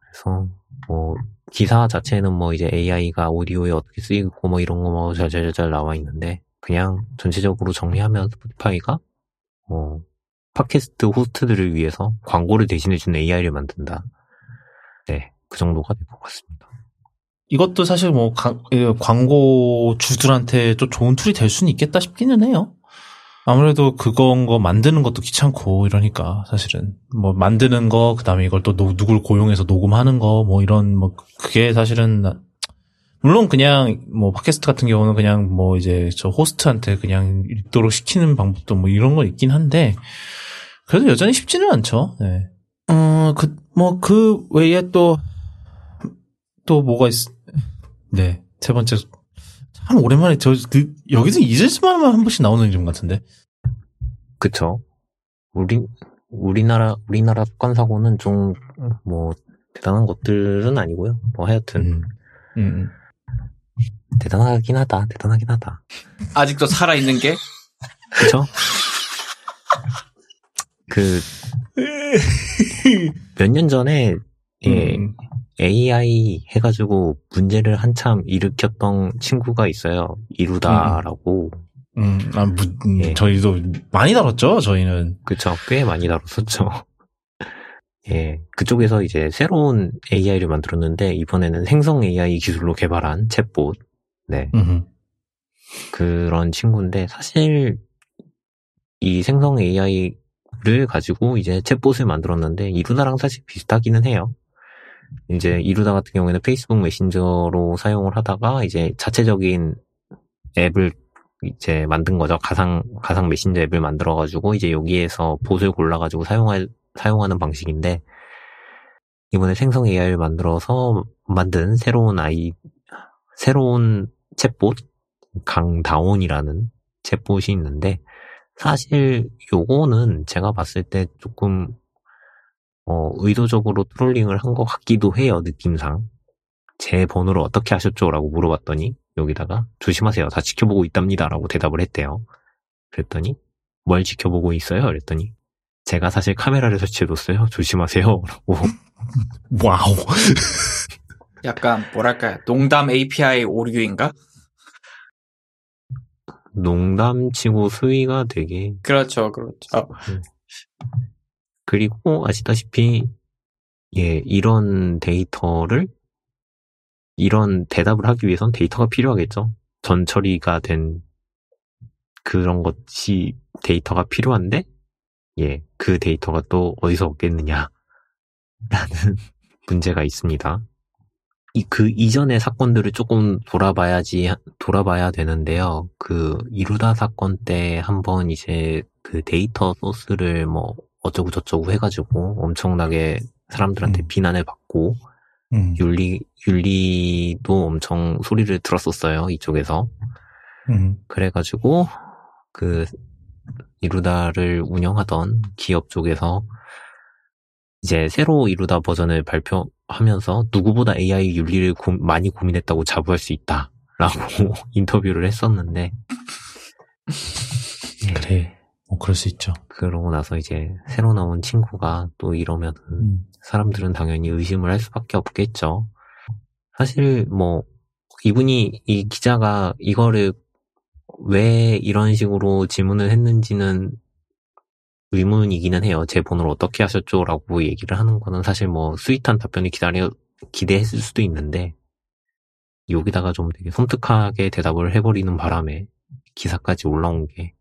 그래서 뭐 기사 자체는 뭐 이제 AI가 오디오에 어떻게 쓰이고 뭐 이런 거뭐 잘잘잘 나와 있는데 그냥 전체적으로 정리하면 스포티파이가 어 팟캐스트 호스트들을 위해서 광고를 대신해주는 AI를 만든다. 네, 그 정도가 될 것 같습니다. 이것도 사실 뭐 가- 예, 광고주들한테 또 좋은 tool이 될 수는 있겠다 싶기는 해요. 아무래도 그건 거 만드는 것도 귀찮고 이러니까 사실은 뭐 만드는 거 그다음에 이걸 또 노- 누굴 고용해서 녹음하는 거 뭐 이런 뭐 그게 사실은 나- 물론 그냥 뭐 팟캐스트 같은 경우는 그냥 뭐 이제 저 호스트한테 그냥 읽도록 시키는 방법도 뭐 이런 거 있긴 한데 그래도 여전히 쉽지는 않죠. 네. 어, 그, 뭐, 그 외에 또, 또 뭐가 있, 네. 세 번째. 참 오랜만에 저, 그, 여기서 이질스만만 한 번씩 나오는 이름 같은데. 그쵸? 우리, 우리나라, 우리나라 습관 사고는 좀, 뭐, 대단한 것들은 아니고요. 뭐, 하여튼, 음. 음. 대단하긴 하다, 대단하긴 하다. 아직도 살아있는 게 그쵸? 그, 몇 년 전에, 예, 음. AI 해가지고 문제를 한참 일으켰던 친구가 있어요. 이루다라고. 음, 아, 무, 음, 예. 저희도 많이 다뤘죠, 저희는. 그쵸. 꽤 많이 다뤘었죠. 예. 그쪽에서 이제 새로운 AI를 만들었는데, 이번에는 생성 AI 기술로 개발한 챗봇. 네. 음. 그런 친구인데, 사실, 이 생성 AI를 가지고 이제 챗봇을 만들었는데, 이루다랑 사실 비슷하기는 해요. 이제 이루다 같은 경우에는 페이스북 메신저로 사용을 하다가, 이제 자체적인 앱을 이제 만든 거죠. 가상, 가상 메신저 앱을 만들어 가지고, 이제 여기에서 봇을 골라 가지고 사용할, 사용하는 방식인데, 이번에 생성 AI를 만들어서 만든 새로운 아이, 새로운 챗봇, 강다온이라는 챗봇이 있는데, 사실 요거는 제가 봤을 때 조금, 어, 의도적으로 트롤링을 한 것 같기도 해요, 느낌상. 제 번호를 어떻게 하셨죠? 라고 물어봤더니, 여기다가, 조심하세요. 다 지켜보고 있답니다. 라고 대답을 했대요. 그랬더니, 뭘 지켜보고 있어요? 그랬더니, 제가 사실 카메라를 설치해뒀어요. 조심하세요. 라고. wow. 약간 뭐랄까요 농담 API 오류인가? 농담치고 수위가 되게 그렇죠, 그렇죠. 그리고 아시다시피 예 이런 데이터를 이런 대답을 하기 위해선 데이터가 필요하겠죠. 전처리가 된 그런 것이 데이터가 필요한데 예 그 데이터가 또 어디서 얻겠느냐라는 문제가 있습니다. 이 그 이전의 사건들을 조금 돌아봐야지 돌아봐야 되는데요. 그 이루다 사건 때 한번 이제 그 데이터 소스를 뭐 어쩌고 저쩌고 해가지고 엄청나게 사람들한테 음. 비난을 받고 음, 윤리 윤리도 엄청 소리를 들었었어요 이쪽에서 음, 그래가지고 그 이루다를 운영하던 기업 쪽에서 이제 새로 이루다 버전을 발표하면서 누구보다 AI 윤리를 고- 많이 고민했다고 자부할 수 있다라고 인터뷰를 했었는데 예, 그래. 뭐 그럴 수 있죠. 그러고 나서 이제 새로 나온 친구가 또 이러면은 음, 사람들은 당연히 의심을 할 수밖에 없겠죠. 사실 뭐 이분이 이 기자가 이거를 왜 이런 식으로 질문을 했는지는 의문이기는 해요. 제 번호를 어떻게 아셨죠?라고 얘기를 하는 거는 사실 뭐 sweet한 답변을 기다려 기대했을 수도 있는데 여기다가 좀 되게 섬뜩하게 대답을 해버리는 바람에 기사까지 올라온 게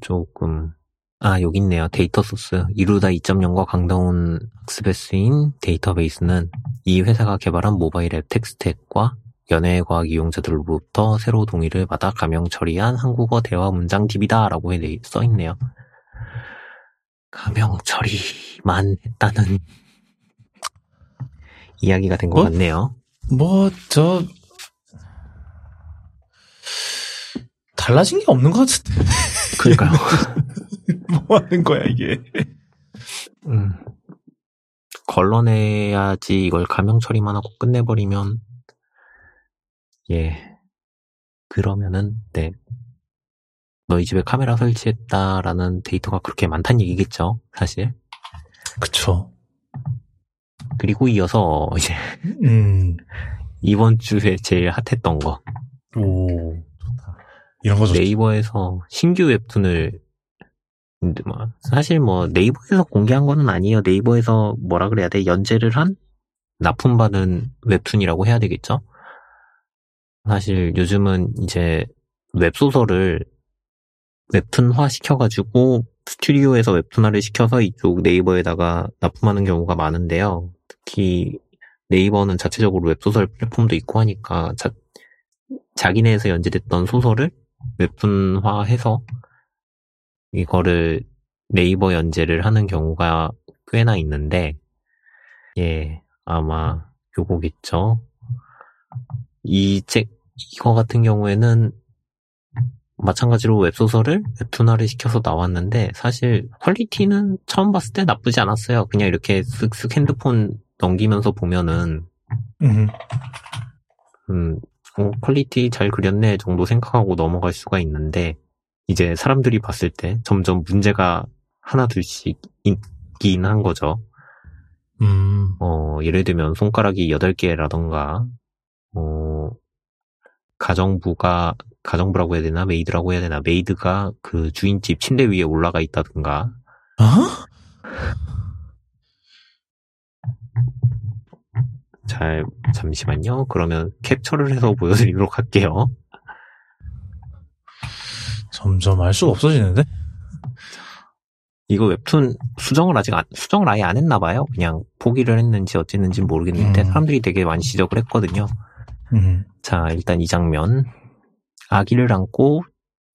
조금 아, 여기 있네요. 데이터 소스. 이루다 2.0과 강다온 학습에 쓰인 데이터베이스는 이 회사가 개발한 모바일 앱 텍스트앱과 연예과학 이용자들로부터 새로 동의를 받아 가명 처리한 한국어 대화 문장 DB다 라고 해- 써있네요. 가명 처리만 했다는 이야기가 된것 어? 같네요. 뭐, 저, 달라진 게 없는 것 같은데. 그러니까요. 뭐 하는 거야, 이게. 음. 걸러내야지 이걸 가명 처리만 하고 끝내버리면 예 그러면은 네 너희 집에 카메라 설치했다라는 데이터가 그렇게 많다는 얘기겠죠 사실 그쵸. 그리고 이어서 이제 음, 이번 주에 제일 핫했던 거 오. 이런 거 좋다. 네이버에서 신규 웹툰을 뭐 사실 뭐 네이버에서 공개한 거는 아니에요. 네이버에서 뭐라 그래야 돼? 연재를 한 납품받은 웹툰이라고 해야 되겠죠? 사실 요즘은 이제 웹소설을 웹툰화 시켜가지고 스튜디오에서 웹툰화를 시켜서 이쪽 네이버에다가 납품하는 경우가 많은데요. 특히 네이버는 자체적으로 웹소설 플랫폼도 있고 하니까 자, 자기네에서 연재됐던 소설을 웹툰화해서 이거를 네이버 연재를 하는 경우가 꽤나 있는데, 예, 아마 요거겠죠. 이 책, 이거 같은 경우에는 마찬가지로 웹소설을 웹툰화를 시켜서 나왔는데, 사실 퀄리티는 처음 봤을 때 나쁘지 않았어요. 그냥 이렇게 쓱쓱 핸드폰 넘기면서 보면은, 음, 음, 어, quality 잘 그렸네 정도 생각하고 넘어갈 수가 있는데, 이제 사람들이 봤을 때 점점 문제가 하나 둘씩 있긴 한 거죠. 음, 어, 예를 들면 손가락이 8개라던가, 어, 가정부가, 가정부라고 해야 되나? maid라고 해야 되나? maid가 그 주인집 침대 위에 올라가 있다든가, 어? 잘, 잠시만요. 그러면 캡처를 해서 보여드리도록 할게요. 점점 알 수가 없어지는데? 이거 웹툰 수정을 아직 안, 수정을 아예 안 했나 봐요. 그냥 포기를 했는지 어쨌는지 모르겠는데 음. 사람들이 되게 많이 지적을 했거든요. 음, 자, 일단 이 장면. 아기를 안고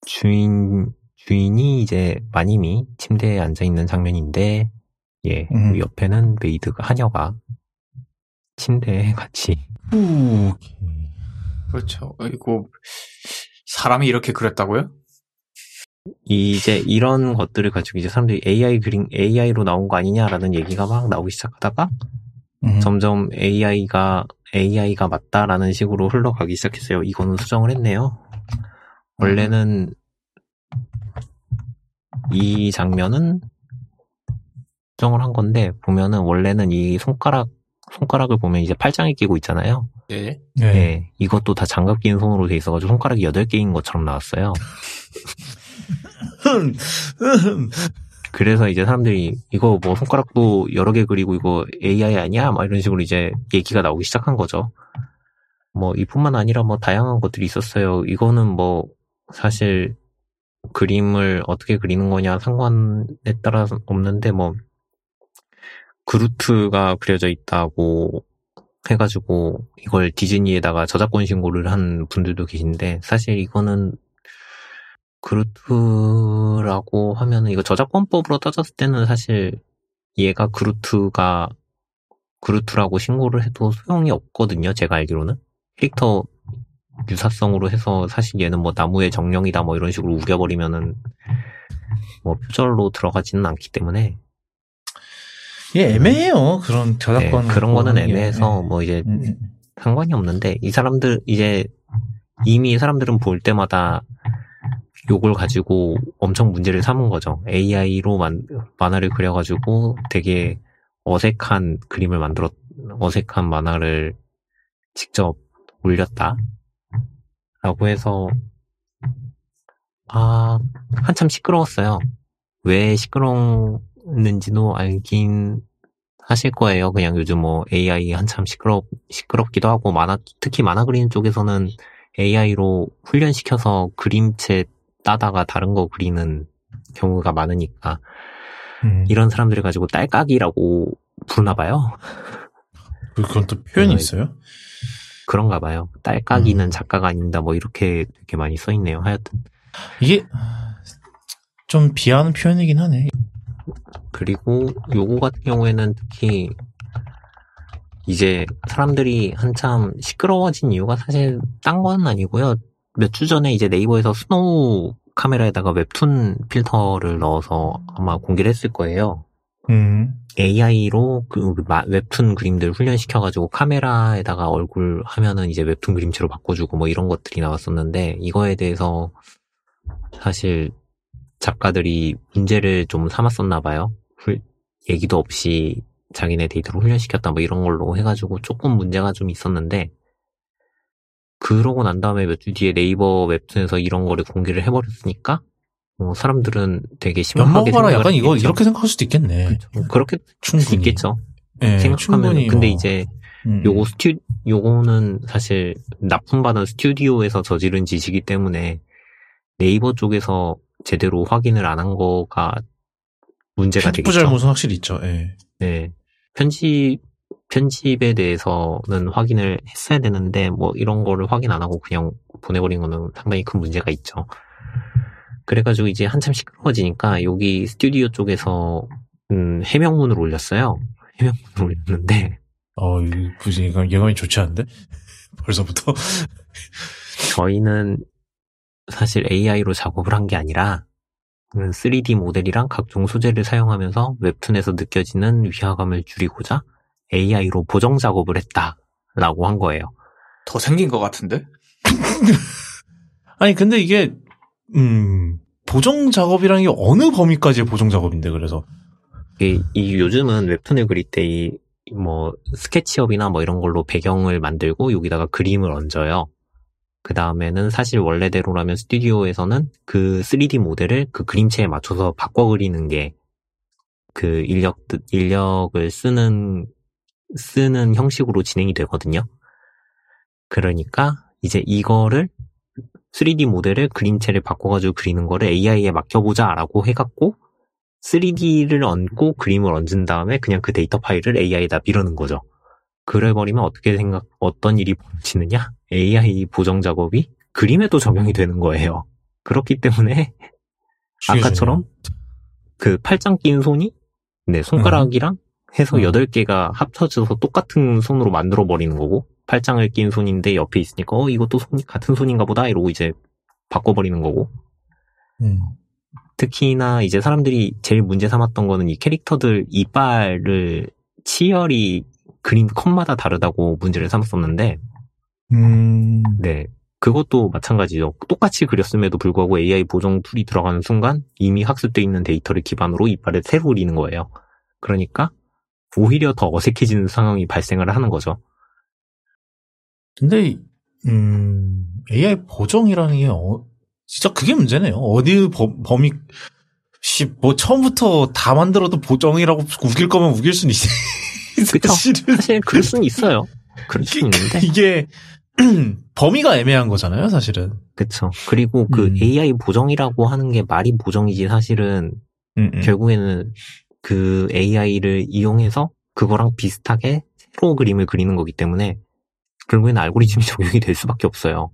주인, 주인이 이제 마님이 침대에 앉아 있는 장면인데, 예, 음. 그 옆에는 maid가, 하녀가 침대에 같이, 후, 그렇죠. 이거 사람이 이렇게 그렸다고요? 이제 이런 것들을 가지고 이제 사람들이 AI 그림, AI로 나온 거 아니냐라는 얘기가 막 나오기 시작하다가, 음, 점점 AI가, AI가 맞다라는 식으로 흘러가기 시작했어요. 이거는 수정을 했네요. 원래는 이 장면은 수정을 한 건데 보면은 원래는 이 손가락 손가락을 보면 이제 팔짱에 끼고 있잖아요. 네. 네. 이것도 다 장갑 낀 손으로 돼 있어가지고 손가락이 8개인 것처럼 나왔어요. 그래서 이제 사람들이 이거 뭐 손가락도 여러 개 그리고 이거 AI 아니야? 막 이런 식으로 이제 얘기가 나오기 시작한 거죠. 뭐 이뿐만 아니라 뭐 다양한 것들이 있었어요. 이거는 뭐 사실 그림을 어떻게 그리는 거냐 상관에 따라서 없는데 뭐 그루트가 그려져 있다고 해가지고 이걸 디즈니에다가 저작권 신고를 한 분들도 계신데 사실 이거는 그루트라고 하면은 이거 저작권법으로 따졌을 때는 사실 얘가 그루트가 그루트라고 신고를 해도 소용이 없거든요. 제가 알기로는 캐릭터 유사성으로 해서 사실 얘는 뭐 나무의 정령이다 뭐 이런 식으로 우겨버리면은 뭐 표절로 들어가지는 않기 때문에 예, 애매해요. 그런 저작권. 네, 그런 거는. 애매해서 예. 뭐 이제 음, 음. 상관이 없는데 이 사람들 이제 이미 사람들은 볼 때마다 요걸 가지고 엄청 문제를 삼은 거죠. AI로 만, 만화를 그려가지고 되게 어색한 그림을 만들었, 어색한 만화를 직접 올렸다. 라고 해서, 아, 한참 시끄러웠어요. 왜 시끄러 웠는지도 알긴 하실 거예요. 그냥 요즘 뭐 AI 한참 시끄럽, 시끄럽기도 하고, 만화, 특히 만화 그리는 쪽에서는 AI로 훈련시켜서 그림체 따다가 다른 거 그리는 경우가 많으니까, 음. 이런 사람들을 가지고 딸깍이라고 부르나 봐요. 그건 또 표현이 어, 있어요? 그런가 봐요. 딸깍이는 음. 작가가 아닌다, 뭐 이렇게 되게 많이 써있네요. 하여튼. 이게 좀 비하하는 표현이긴 하네. 그리고 요거 같은 경우에는 특히 이제 사람들이 한참 시끄러워진 이유가 사실 딴 건 아니고요. 몇 주 전에 이제 네이버에서 스노우 카메라에다가 웹툰 필터를 넣어서 아마 공개를 했을 거예요. 음. AI로 그 마- 웹툰 그림들 훈련시켜가지고 카메라에다가 얼굴 하면은 이제 웹툰 그림체로 바꿔주고 뭐 이런 것들이 나왔었는데 이거에 대해서 사실 작가들이 문제를 좀 삼았었나 봐요. 훌- 얘기도 없이 자기네 데이터로 훈련시켰다 뭐 이런 걸로 해가지고 조금 문제가 좀 있었는데 그러고 난 다음에 몇 주 뒤에 네이버 웹툰에서 이런 거를 공개를 해버렸으니까 뭐 사람들은 되게 심각하게 생각을 약간 이거. 이렇게 생각할 수도 있겠네. 그렇죠. 그렇게 충분히. 수 있겠죠. 예, 생각하면 근데 뭐. 이제 음. 요거 스튜 요거는 사실 납품받은 스튜디오에서 저지른 짓이기 때문에 네이버 쪽에서 제대로 확인을 안 한 거가 문제가 되겠죠. 잘못은 확실히 있죠. 예. 네. 편집 편집에 대해서는 확인을 했어야 되는데 뭐 이런 거를 확인 안 하고 그냥 보내버린 거는 상당히 큰 문제가 있죠. 그래가지고 이제 한참 시끄러워지니까 여기 스튜디오 쪽에서 음, 해명문을 올렸어요. 해명문을 올렸는데 어, 이 분위기가 예감이 좋지 않은데? 벌써부터? 저희는 사실 AI로 작업을 한 게 아니라 3D 모델이랑 각종 소재를 사용하면서 웹툰에서 느껴지는 위화감을 줄이고자 AI로 보정 작업을 했다라고 한 거예요. 더 생긴 것 같은데? 아니, 근데 이게, 음, 보정 작업이라는 게 어느 범위까지의 보정 작업인데, 그래서. 이, 이 요즘은 웹툰을 그릴 때 이 뭐 스케치업이나 뭐 이런 걸로 배경을 만들고 여기다가 그림을 얹어요. 그 다음에는 사실 원래대로라면 스튜디오에서는 그 3D 모델을 그 그림체에 맞춰서 바꿔 그리는 게 그 인력, 인력을 쓰는, 쓰는 형식으로 진행이 되거든요. 그러니까 이제 이거를 3D 모델을 그림체를 바꿔가지고 그리는 거를 AI에 맡겨보자 라고 해갖고 3D를 얹고 그림을 얹은 다음에 그냥 그 데이터 파일을 AI에다 밀어넣은 거죠. 그래버리면 어떻게 생각, 어떤 일이 벌어지느냐? AI 보정 작업이 그림에도 적용이 되는 거예요. 그렇기 때문에 아까처럼 그 팔짱 낀 손이 네, 손가락이랑 해서 음. 8개가 합쳐져서 똑같은 손으로 만들어 버리는 거고 팔짱을 낀 손인데 옆에 있으니까 어 이것도 손이 같은 손인가 보다 이러고 이제 바꿔 버리는 거고 음. 특히나 이제 사람들이 제일 문제 삼았던 거는 이 캐릭터들 이빨을 치열이 그림 컷마다 다르다고 문제를 삼았었는데 음. 네. 그것도 마찬가지죠. 똑같이 그렸음에도 불구하고 AI 보정 tool이 들어가는 순간 이미 학습돼 있는 데이터를 기반으로 이빨을 새로 그리는 거예요. 그러니까 오히려 더 어색해지는 상황이 발생을 하는 거죠. 근데 음, AI 보정이라는 게 어, 진짜 그게 문제네요. 어디 범, 범위 씨, 뭐 처음부터 다 만들어도 보정이라고 우길 거면 우길 수는 있어. 그쵸. 사실은 사실 그럴 수는 있어요. 그럴 수 있는데. 이게 범위가 애매한 거잖아요, 사실은. 그쵸. 그리고 그 음. AI 보정이라고 하는 게 말이 보정이지 사실은 음, 음. 결국에는 그 AI를 이용해서 그거랑 비슷하게 새로 그림을 그리는 거기 때문에 결국에는 알고리즘이 적용이 될 수밖에 없어요.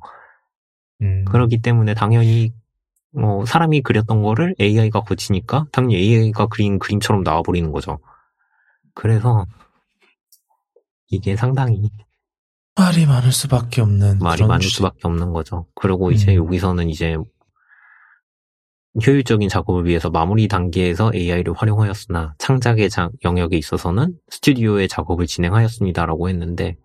음. 그렇기 때문에 당연히 어, 사람이 그렸던 거를 AI가 고치니까 당연히 AI가 그린 그림처럼 나와버리는 거죠. 그래서 이게 상당히 말이 많을 수밖에 없는 말이 많을 주제. 수밖에 없는 거죠. 그리고 이제 음. 여기서는 이제 효율적인 작업을 위해서 마무리 단계에서 AI를 활용하였으나 창작의 장- 영역에 있어서는 스튜디오의 작업을 진행하였습니다라고 했는데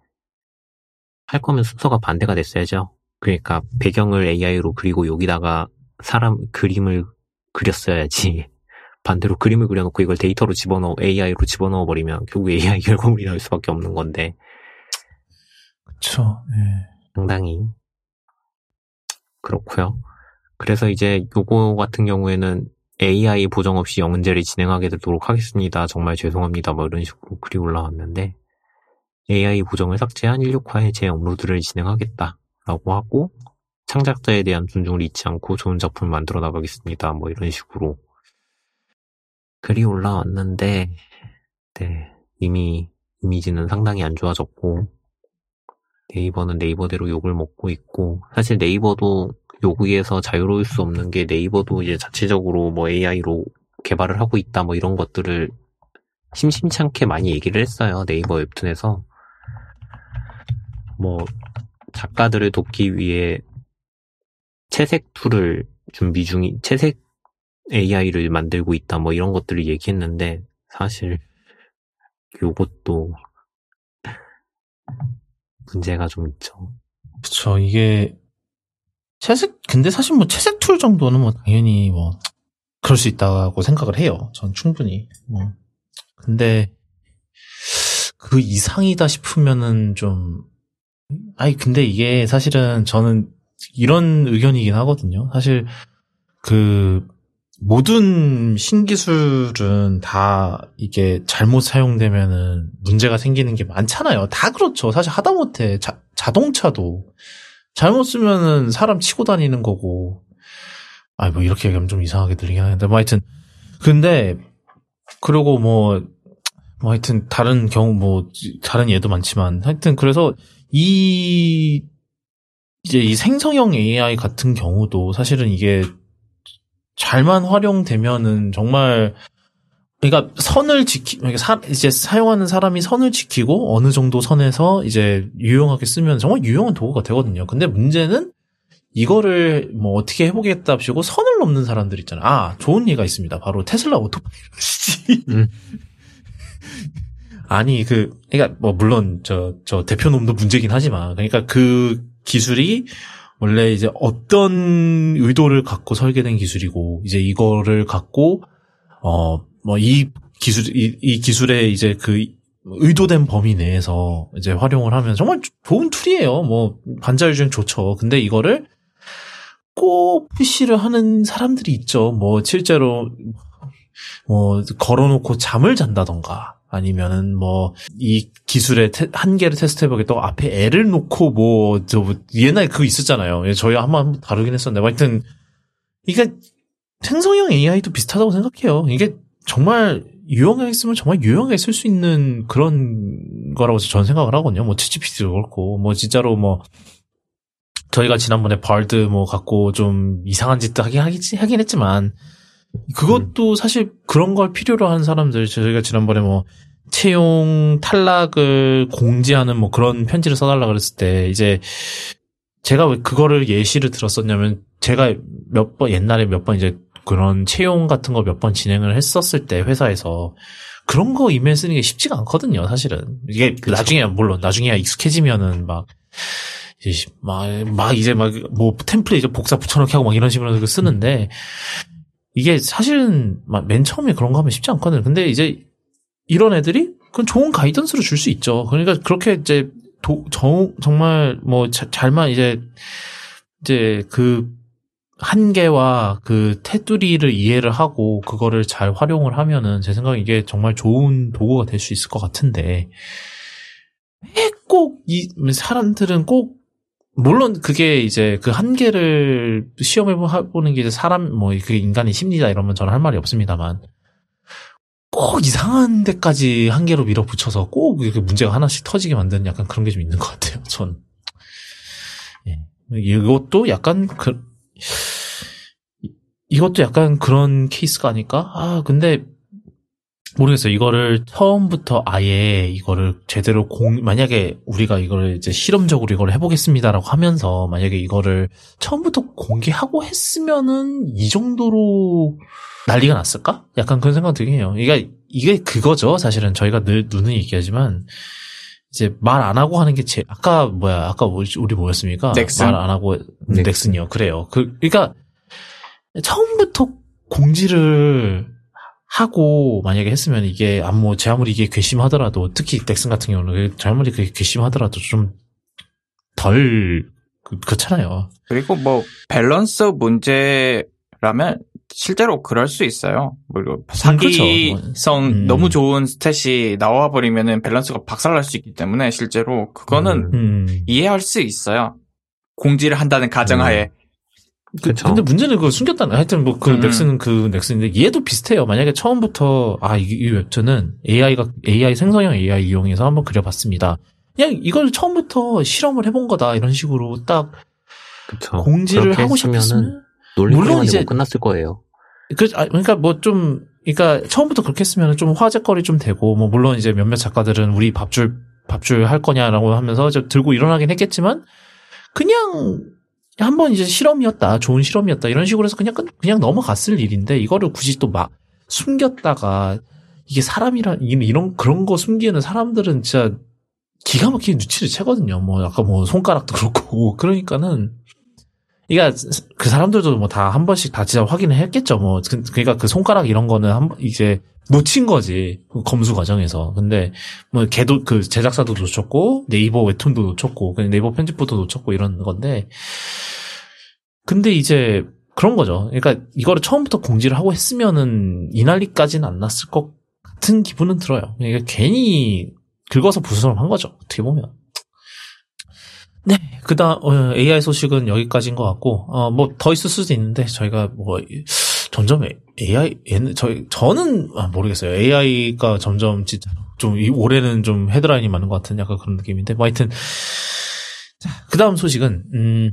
할 거면 순서가 반대가 됐어야죠. 그러니까 배경을 AI로 그리고 여기다가 사람 그림을 그렸어야지. 반대로 그림을 그려놓고 이걸 데이터로 집어넣어 AI로 집어넣어 버리면 결국 AI 결과물이 나올 수밖에 없는 건데 그쵸. 예. 상당히 그렇고요. 그래서 이제 요거 같은 경우에는 AI 보정 없이 영문제를 진행하게 되도록 하겠습니다. 정말 죄송합니다. 뭐 이런 식으로 글이 올라왔는데 AI 보정을 삭제한 16화의 재업로드를 진행하겠다라고 하고 창작자에 대한 존중을 잊지 않고 좋은 작품을 만들어 나가겠습니다. 뭐 이런 식으로 글이 올라왔는데 네 이미 이미지는 상당히 안 좋아졌고 네이버는 네이버대로 욕을 먹고 있고 사실 네이버도 요구에서 자유로울 수 없는 게 네이버도 이제 자체적으로 뭐 AI로 개발을 하고 있다 뭐 이런 것들을 심심찮게 많이 얘기를 했어요 네이버 웹툰에서. 뭐 작가들을 돕기 위해 채색 tool을 준비 중이 채색 AI를 만들고 있다 뭐 이런 것들을 얘기했는데 사실 요것도 문제가 좀 있죠. 그쵸. 이게 채색 근데 사실 뭐 채색 tool 정도는 뭐 당연히 뭐 그럴 수 있다고 생각을 해요. 전 충분히. 뭐. 근데 그 이상이다 싶으면은 좀 아니 근데 이게 사실은 저는 이런 의견이긴 하거든요. 사실 그 모든 신기술은 다 이게 잘못 사용되면은 문제가 생기는 게 많잖아요. 다 그렇죠. 사실 하다못해 자, 자동차도 잘못 쓰면은 사람 치고 다니는 거고. 아, 뭐 이렇게 얘기하면 좀 이상하게 들리긴 하는데 뭐 하여튼 근데 그리고 뭐, 뭐 하여튼 다른 경우 뭐 다른 예도 많지만 하여튼 그래서 이 이제 이 생성형 AI 같은 경우도 사실은 이게 잘만 활용되면은 정말 그러니까 선을 지키 그러니까 사, 이제 사용하는 사람이 선을 지키고 어느 정도 선에서 이제 유용하게 쓰면 정말 유용한 도구가 되거든요. 근데 문제는 이거를 뭐 어떻게 해보겠답시고 선을 넘는 사람들 있잖아요. 아 좋은 예가 있습니다. 바로 테슬라 오토파일럿이지. 음. 아니 그 그러니까 뭐 물론 저저 대표놈도 문제긴 하지만 그러니까 그 기술이 원래 이제 어떤 의도를 갖고 설계된 기술이고 이제 이거를 갖고 어 뭐 이 기술 이, 이 기술의 이제 그 의도된 범위 내에서 이제 활용을 하면 정말 좋은 tool이에요. 뭐 반자율 주행 좋죠. 근데 이거를 꼭 푸시를 하는 사람들이 있죠. 뭐 실제로 뭐 걸어놓고 잠을 잔다던가 아니면은 뭐 이 기술의 테- 한계를 테스트해보겠다고 앞에 애를 놓고 뭐 저 옛날에 그거 있었잖아요. 예, 저희 한번 다루긴 했었는데 뭐 하여튼 이게 생성형 AI도 비슷하다고 생각해요. 이게 정말 유용하게 쓰면 정말 유용하게 쓸 수 있는 그런 거라고 저는 생각을 하거든요. 뭐 챗GPT도 그렇고 뭐 진짜로 뭐 저희가 지난번에 발드 뭐 갖고 좀 이상한 짓도 하긴, 하긴 했지만 그것도 사실 그런 걸 필요로 하는 사람들 저희가 지난번에 뭐 채용 탈락을 공지하는 뭐 그런 편지를 써달라 그랬을 때 이제 제가 왜 그거를 예시를 들었었냐면 제가 몇 번 옛날에 몇 번 이제 그런 채용 같은 거 몇 번 진행을 했었을 때 회사에서 그런 거 이메일 쓰는 게 쉽지가 않거든요 사실은. 이게 나중에 물론 나중에 익숙해지면은 막 막, 막 이제 막 뭐 템플릿 이제 복사 붙여넣기 하고 막 이런 식으로 쓰는데 이게 사실은 막 맨 처음에 그런 거 하면 쉽지 않거든요. 근데 이제 이런 애들이 그건 좋은 가이던스를 줄 수 있죠. 그러니까 그렇게 이제 도, 정, 정말 뭐 자, 잘만 이제 이제 그 한계와 그 테두리를 이해를 하고 그거를 잘 활용을 하면은 제 생각에 이게 정말 좋은 도구가 될 수 있을 것 같은데 왜꼭이 사람들은 꼭 물론 그게 이제 그 한계를 시험해 보는 게 이제 사람 뭐그 인간의 심리다 이러면 저는 할 말이 없습니다만 꼭 이상한 데까지 한계로 밀어붙여서 꼭 이렇게 문제가 하나씩 터지게 만드는 약간 그런 게 좀 있는 것 같아요. 전 예. 이것도 약간 그 이것도 약간 그런 케이스가 아닐까? 아 근데 모르겠어요. 이거를 처음부터 아예 이거를 제대로 공, 만약에 우리가 이거를 이제 실험적으로 이걸 해보겠습니다라고 하면서 만약에 이거를 처음부터 공개하고 했으면은 이 정도로 난리가 났을까? 약간 그런 생각 들긴 해요. 이게, 이게 그거죠. 사실은 저희가 늘, 누는 얘기하지만 이제 말 안 하고 하는 게 제, 아까 뭐야, 아까 뭐, 우리 뭐였습니까? 넥슨. 말안 하고, 넥슨. 넥슨이요. 그래요. 그, 그러니까 처음부터 공지를 하고 만약에 했으면 이게 아무 제 아무리 이게 괘씸하더라도 특히 넥슨 같은 경우는 제 아무리 그게 괘씸하더라도 좀덜 그렇잖아요. 그리고 뭐 밸런스 문제라면 실제로 그럴 수 있어요. 뭐 사기성 그렇죠. 음. 너무 좋은 stat이 나와 버리면은 밸런스가 박살날 수 있기 때문에 실제로 그거는 음. 이해할 수 있어요. 공지를 한다는 가정하에. 그, 그쵸. 근데 문제는 그걸 숨겼다는 하여튼 뭐그 음. 넥슨은 그 넥슨인데 얘도 비슷해요. 만약에 처음부터 아 이 웹툰은 AI가 AI 생성형 AI 이용해서 한번 그려봤습니다. 그냥 이걸 처음부터 실험을 해본 거다 이런 식으로 딱 그쵸. 공지를 하고 싶었으면 논리적으로 물론 이제- 이제 끝났을 거예요. 그, 아, 그러니까 뭐 좀, 그러니까 처음부터 그렇게 했으면 좀 화제거리 좀 되고, 뭐 물론 이제 몇몇 작가들은 우리 밥줄, 밥줄 할 거냐라고 하면서 들고 일어나긴 했겠지만, 그냥 한 번 이제 실험이었다, 좋은 실험이었다, 이런 식으로 해서 그냥, 끝- 그냥 넘어갔을 일인데, 이거를 굳이 또 막 숨겼다가, 이게 사람이라, 이- 이런, 그런 거 숨기는 사람들은 진짜 기가 막히게 눈치를 채거든요. 뭐, 아까 뭐 손가락도 그렇고, 그러니까는, 그러니까 그 사람들도 뭐 다 한 번씩 다 진짜 확인을 했겠죠. 뭐 그- 그러니까 그 손가락 이런 거는 한번 이제 놓친 거지 그 검수 과정에서. 근데 뭐 걔도 그 제작사도 놓쳤고 네이버 웹툰도 놓쳤고 그냥 네이버 편집부도 놓쳤고 이런 건데. 근데 이제 그런 거죠. 그러니까 이거를 처음부터 공지를 하고 했으면은 이 난리까지는 안 났을 것 같은 기분은 들어요. 그러니까 괜히 긁어서 부스럼한 거죠. 어떻게 보면. 네, 그다음 어, AI 소식은 여기까지인 것 같고 어 뭐 더 있을 수도 있는데 저희가 뭐 점점 AI 저희 저는 아, 모르겠어요. AI가 점점 진짜 좀 이 올해는 좀 헤드라인이 많은 것 같은 약간 그런 느낌인데 뭐 하여튼 자, 그다음 소식은 음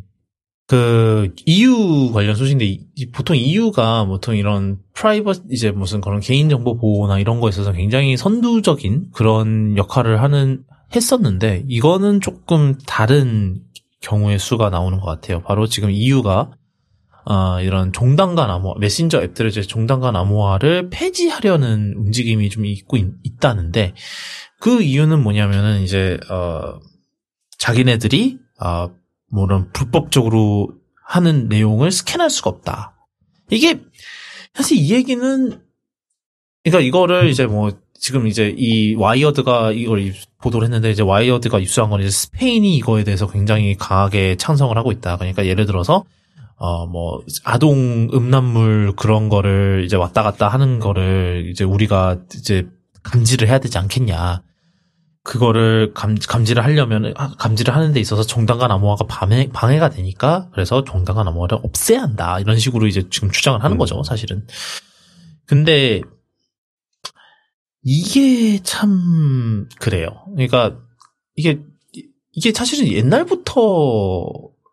그 EU 관련 소식인데 보통 EU가 보통 이런 프라이버 이제 무슨 그런 개인정보 보호나 이런 거에 있어서 굉장히 선두적인 그런 역할을 하는 했었는데 이거는 조금 다른 경우의 수가 나오는 것 같아요. 바로 지금 EU가 아, 이런 종단간 암호화, 메신저 앱들의 이제 종단간 암호화를 폐지하려는 움직임이 좀 있고 있, 있다는데 그 이유는 뭐냐면은 이제 어 자기네들이 아 뭐런 불법적으로 하는 내용을 스캔할 수가 없다. 이게 사실 이 얘기는 그러니까 이거를 이제 뭐 지금 이제 이 와이어드가 이걸 입- 보도를 했는데 이제 와이어드가 입수한 건 이제 스페인이 이거에 대해서 굉장히 강하게 찬성을 하고 있다. 그러니까 예를 들어서 어 뭐 아동 음란물 그런 거를 이제 왔다 갔다 하는 거를 이제 우리가 이제 감지를 해야 되지 않겠냐. 그거를 감, 감지를 하려면 아, 감지를 하는 데 있어서 종단간 암호화가 방해, 방해가 되니까 그래서 종단간 암호화를 없애야 한다. 이런 식으로 이제 지금 주장을 하는 음. 거죠, 사실은. 근데 이게 참 그래요. 그러니까 이게 이게 사실은 옛날부터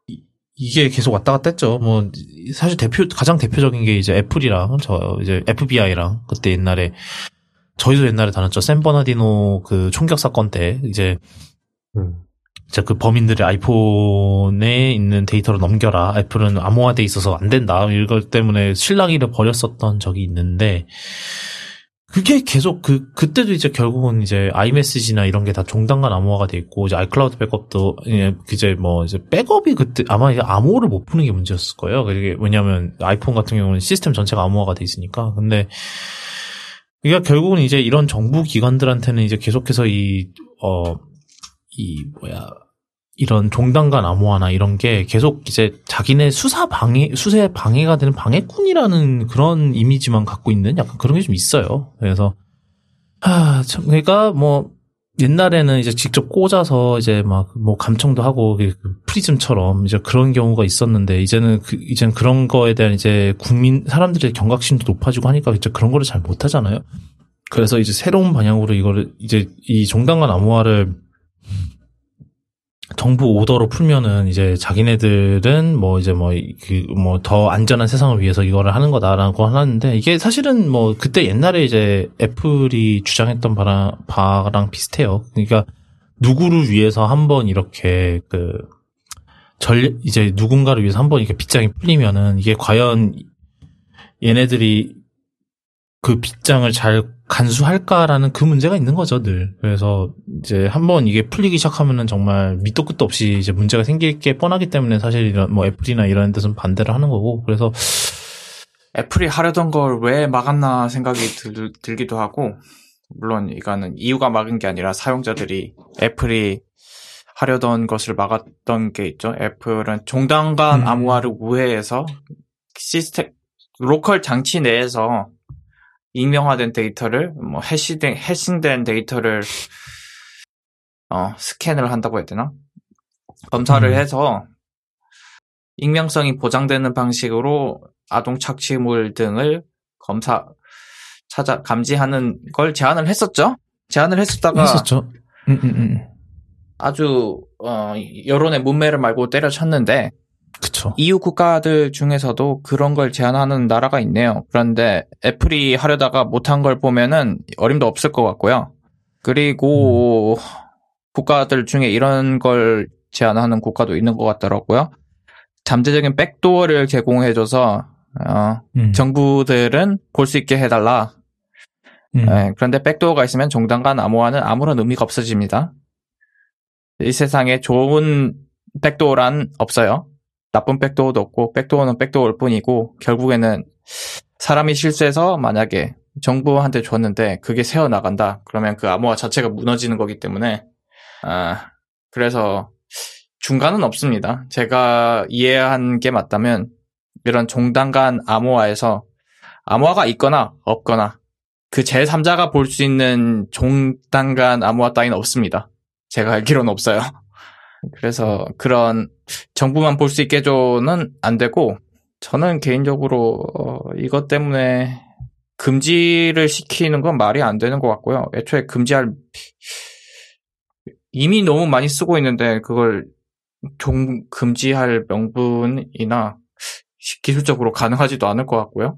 이- 이게 계속 왔다 갔다 했죠. 뭐 사실 대표 가장 대표적인 게 이제 애플이랑 저 이제 FBI랑 그때 옛날에 저희도 옛날에 다뤘죠. 샌 버나디노 그 총격 사건 때 이제 음. 이제 그 범인들의 아이폰에 있는 데이터를 넘겨라. 애플은 암호화돼 있어서 안 된다. 이걸 때문에 실랑이를 벌였었던 적이 있는데 그게 계속 그 그때도 이제 결국은 이제 아이메시지나 이런 게 다 종단간 암호화가 돼 있고 이제 아이클라우드 백업도 예, 이제 뭐 이제 백업이 그때 아마 이제 암호를 못 푸는 게 문제였을 거예요. 그게 왜냐하면 아이폰 같은 경우는 시스템 전체가 암호화가 돼 있으니까. 근데 그러니까 결국은 이제 이런 정부 기관들한테는 이제 계속해서 이, 어, 이, 뭐야, 이런 종단간 암호화나 이런 게 계속 이제 자기네 수사 방해, 수세 방해가 되는 방해꾼이라는 그런 이미지만 갖고 있는 약간 그런 게 좀 있어요. 그래서, 아, 참, 그러니까 뭐, 옛날에는 이제 직접 꽂아서 이제 막 뭐 감청도 하고 그 프리즘처럼 이제 그런 경우가 있었는데 이제는 그 이제는 그런 거에 대한 이제 국민 사람들의 경각심도 높아지고 하니까 이제 그런 거를 잘 못 하잖아요. 그래서 이제 새로운 방향으로 이거를 이제 이 종단간 암호화를 정부 오더로 풀면은 이제 자기네들은 뭐 이제 뭐 그 뭐 더 안전한 세상을 위해서 이거를 하는 거다라고 하는데 이게 사실은 뭐 그때 옛날에 이제 애플이 주장했던 바랑 바랑 비슷해요. 그러니까 누구를 위해서 한번 이렇게 그 전 이제 누군가를 위해서 한번 이렇게 빗장이 풀리면은 이게 과연 얘네들이 그 빗장을 잘 간수할까라는 그 문제가 있는 거죠, 늘. 그래서 이제 한번 이게 풀리기 시작하면은 정말 밑도 끝도 없이 이제 문제가 생길 게 뻔하기 때문에 사실 이런 뭐 애플이나 이런 데서는 반대를 하는 거고. 그래서 애플이 하려던 걸 왜 막았나 생각이 들, 들기도 하고, 물론 이거는 이유가 막은 게 아니라 사용자들이 애플이 하려던 것을 막았던 게 있죠. 애플은 종단간 음. 암호화를 우회해서 시스템, 로컬 장치 내에서 익명화된 데이터를, 뭐, hash된, hashing된 데이터를, 어, 스캔을 한다고 해야 되나? 검사를 음. 해서 익명성이 보장되는 방식으로 아동 착취물 등을 검사, 찾아, 감지하는 걸 제안을 했었죠? 제안을 했었다가 했었죠. 음, 음, 음. 아주, 어, 여론의 문매를 말고 때려쳤는데, 그쵸. EU 국가들 중에서도 그런 걸 제안하는 나라가 있네요. 그런데 애플이 하려다가 못한 걸 보면은 어림도 없을 것 같고요. 그리고 국가들 중에 이런 걸 제안하는 국가도 있는 것 같더라고요. 잠재적인 백도어를 제공해줘서 어, 음. 정부들은 볼 수 있게 해달라. 음. 네, 그런데 백도어가 있으면 종단 간 암호화는 아무런 의미가 없어집니다. 이 세상에 좋은 백도어란 없어요. 나쁜 백도어도 없고 백도어는 백도어일 뿐이고 결국에는 사람이 실수해서 만약에 정부한테 줬는데 그게 새어 나간다. 그러면 그 암호화 자체가 무너지는 거기 때문에 아 그래서 중간은 없습니다. 제가 이해한 게 맞다면 이런 종단 간 암호화에서 암호화가 있거나 없거나 그 제3자가 볼 수 있는 종단 간 암호화 따위는 없습니다. 제가 알기로는 없어요. 그래서 그런 정부만 볼 수 있게 줘는 안 되고 저는 개인적으로 어, 이것 때문에 금지를 시키는 건 말이 안 되는 것 같고요. 애초에 금지할 이미 너무 많이 쓰고 있는데 그걸 종 금지할 명분이나 기술적으로 가능하지도 않을 것 같고요.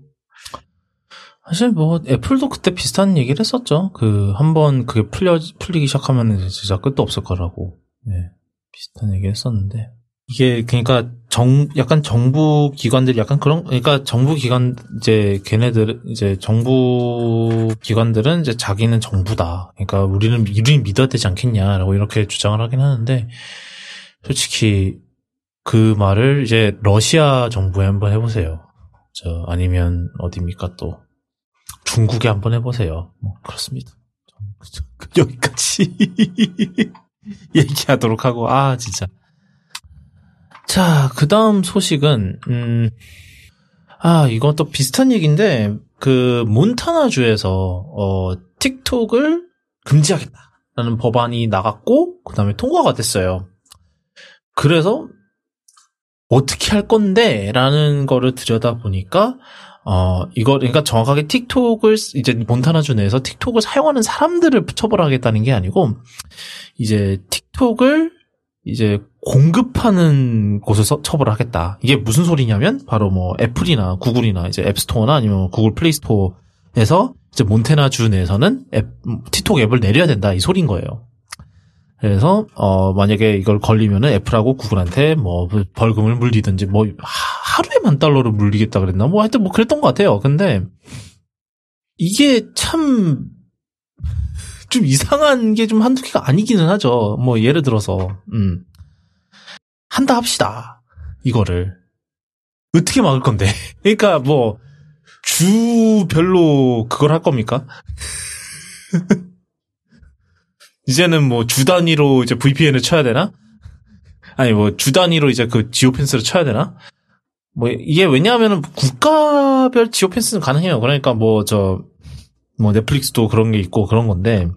사실 뭐 애플도 그때 비슷한 얘기를 했었죠. 그 한번 그게 풀려 풀리기 시작하면 진짜 끝도 없을 거라고. 네. 비슷한 얘기 했었는데 이게 그러니까 정 약간 정부 기관들이 약간 그런 그러니까 정부 기관 이제 걔네들 이제 정부 기관들은 이제 자기는 정부다. 그러니까 우리는 우리는 믿어야 되지 않겠냐라고 이렇게 주장을 하긴 하는데 솔직히 그 말을 이제 러시아 정부에 한번 해보세요. 저 아니면 어디입니까 또 중국에 한번 해보세요. 뭐 그렇습니다. 여기까지 얘기하도록 하고 아 진짜 자 그다음 소식은 음, 아 이건 또 비슷한 얘기인데 그 몬타나주에서 어 틱톡을 금지하겠다라는 법안이 나갔고 그다음에 통과가 됐어요. 그래서 어떻게 할 건데라는 거를 들여다 보니까 어, 이거, 그러니까 정확하게 틱톡을, 이제 몬타나주 내에서 틱톡을 사용하는 사람들을 처벌하겠다는 게 아니고, 이제 틱톡을 이제 공급하는 곳에서 처벌하겠다. 이게 무슨 소리냐면, 바로 뭐 애플이나 구글이나 이제 앱스토어나 아니면 구글 플레이스토어에서 이제 몬테나주 내에서는 앱, 틱톡 앱을 내려야 된다. 이 소린 거예요. 그래서 어 만약에 이걸 걸리면은 애플하고 구글한테 뭐 벌금을 물리든지 뭐 하 루에 만 달러를 물리겠다 그랬나 뭐 하여튼 뭐 그랬던 것 같아요. 근데 이게 참 좀 이상한 게 좀 한두 개가 아니기는 하죠. 뭐 예를 들어서 음 한다 합시다 이거를 어떻게 막을 건데? 그러니까 뭐 주별로 그걸 할 겁니까? 이제는 뭐 주 단위로 이제 VPN을 쳐야 되나? 아니 뭐 주 단위로 이제 그 지오펜스를 쳐야 되나? 뭐 이게 왜냐하면 국가별 지오 펜스는 가능해요. 그러니까 뭐저뭐 넷플릭스도 그런 게 있고 그런 건데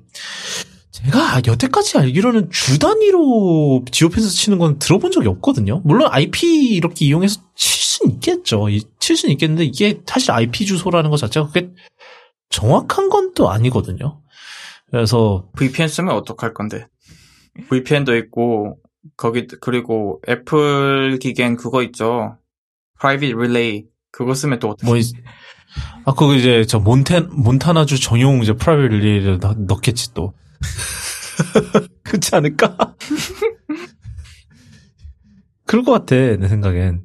제가 여태까지 알기로는 주 단위로 지오 펜스 치는 건 들어본 적이 없거든요. 물론 IP 이렇게 이용해서 칠 수는 있겠죠. 칠 수는 있겠는데 이게 사실 IP 주소라는 것 자체가 그게 정확한 건 또 아니거든요. 그래서 VPN 쓰면 어떡할 건데? VPN도 있고 거기 그리고 애플 기계엔 그거 있죠. Private Relay 그거 쓰면 또 어떻게? 뭐 이- 아, 그거 이제 저 몬테 몬타나주 전용 이제 private 넣- 넣겠지 또. 그렇지 않을까? 그럴 것 같아 내 생각엔.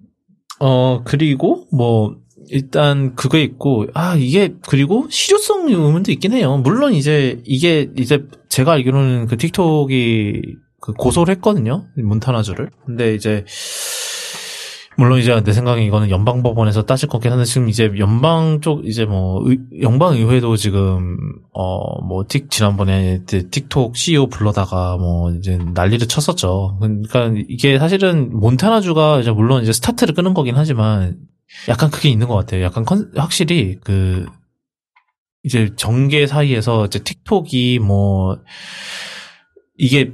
어 그리고 뭐 일단 그거 있고 아 이게 그리고 실효성 의문도 있긴 해요. 물론 이제 이게 이제 제가 알기로는 그 틱톡이 그 고소를 했거든요 몬타나주를. 근데 이제 물론 이제 내 생각에 이거는 연방 법원에서 따질 거긴 한데 지금 이제 연방 쪽 이제 뭐 의- 연방 의회도 지금 어 뭐 틱 지난번에 틱톡 CEO 불러다가 뭐 이제 난리를 쳤었죠. 그러니까 이게 사실은 몬타나주가 이제 물론 이제 스타트를 끄는 거긴 하지만 약간 그게 있는 것 같아요. 약간 컨, 확실히 그 이제 정계 사이에서 이제 틱톡이 뭐 이게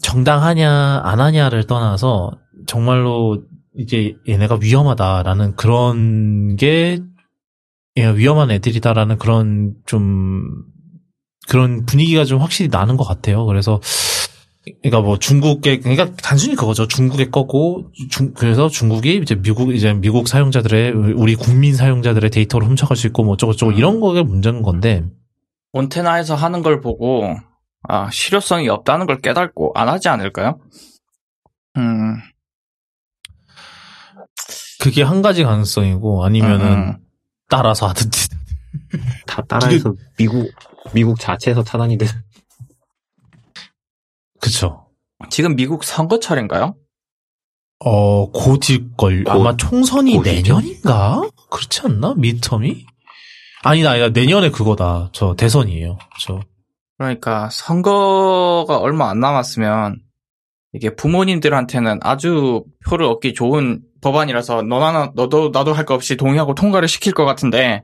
정당하냐 안 하냐를 떠나서 정말로 이게 얘네가 위험하다라는 그런 게 얘가 위험한 애들이다라는 그런 좀 그런 분위기가 좀 확실히 나는 것 같아요. 그래서 그러니까 뭐 중국의 그러니까 단순히 그거죠. 중국의 거고 중, 그래서 중국이 이제 미국 이제 미국 사용자들의 우리 국민 사용자들의 데이터를 훔쳐갈 수 있고 뭐 어쩌고 저쩌고 이런 거가 문제인 건데 몬테나에서 하는 걸 보고 아 실효성이 없다는 걸 깨닫고 안 하지 않을까요? 음, 그게 한 가지 가능성이고 아니면은 음, 따라서 하든지 다 따라해서 미국 미국 자체에서 차단이 돼. 그쵸. 지금 미국 선거철인가요? 어, 곧일걸. 곧- 아마 총선이 곧이죠? 내년인가? 그렇지 않나? 미터미? 아니다, 아니다. 내년에 그거다. 저 대선이에요. 저. 그러니까 선거가 얼마 안 남았으면 이게 부모님들한테는 아주 표를 얻기 좋은 법안이라서 너나 너도 나도 할 거 없이 동의하고 통과를 시킬 것 같은데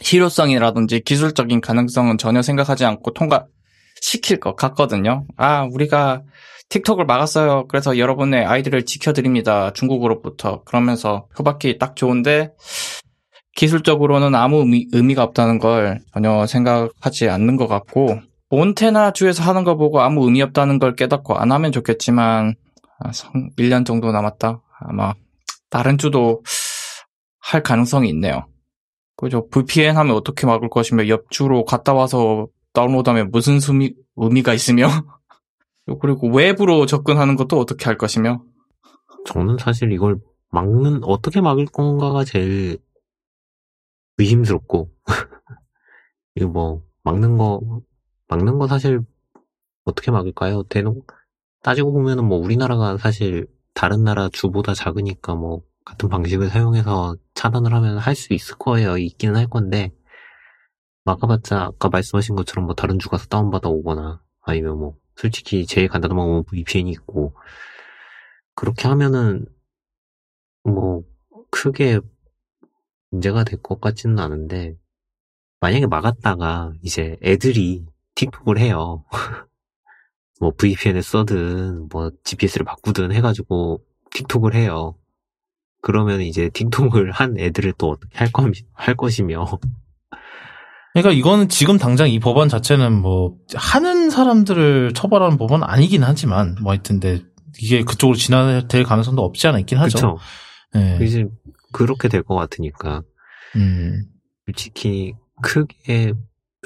실효성이라든지 기술적인 가능성은 전혀 생각하지 않고 통과 시킬 것 같거든요. 아 우리가 틱톡을 막았어요. 그래서 여러분의 아이들을 지켜드립니다. 중국으로부터 그러면서 표받기 딱 좋은데 기술적으로는 아무 의미, 의미가 없다는 걸 전혀 생각하지 않는 것 같고 몬테나 주에서 하는 거 보고 아무 의미 없다는 걸 깨닫고 안 하면 좋겠지만 아, 성- 1년 정도 남았다. 아마 다른 주도 할 가능성이 있네요. 그죠? VPN 하면 어떻게 막을 것이며 옆 주로 갔다 와서 다운로드하면 무슨 수미, 의미가 있으며 그리고 외부로 접근하는 것도 어떻게 할 것이며 저는 사실 이걸 막는 어떻게 막을 건가가 제일 의심스럽고 이거 뭐 막는 거 막는 거 사실 어떻게 막을까요? 대놓 따지고 보면은 뭐 우리나라가 사실 다른 나라 주보다 작으니까 뭐 같은 방식을 사용해서 차단을 하면 할 수 있을 거예요. 있기는 할 건데 막아봤자 아까 말씀하신 것처럼 뭐 다른 주 가서 다운받아 오거나 아니면 뭐 솔직히 제일 간단한 방법은 VPN이 있고 그렇게 하면은 뭐 크게 문제가 될 것 같지는 않은데 만약에 막았다가 이제 애들이 틱톡을 해요. 뭐 VPN을 써든 뭐 GPS를 바꾸든 해가지고 틱톡을 해요. 그러면 이제 틱톡을 한 애들을 또 어떻게 할, 거, 할 것이며 그러니까 이거는 지금 당장 이 법안 자체는 뭐 하는 사람들을 처벌하는 법은 아니긴 하지만 뭐 하여튼 근데 이게 그쪽으로 진화될 가능성도 없지 않아 있긴 하죠. 그쵸? 예. 이제 그렇게 될 것 같으니까 음. 솔직히 크게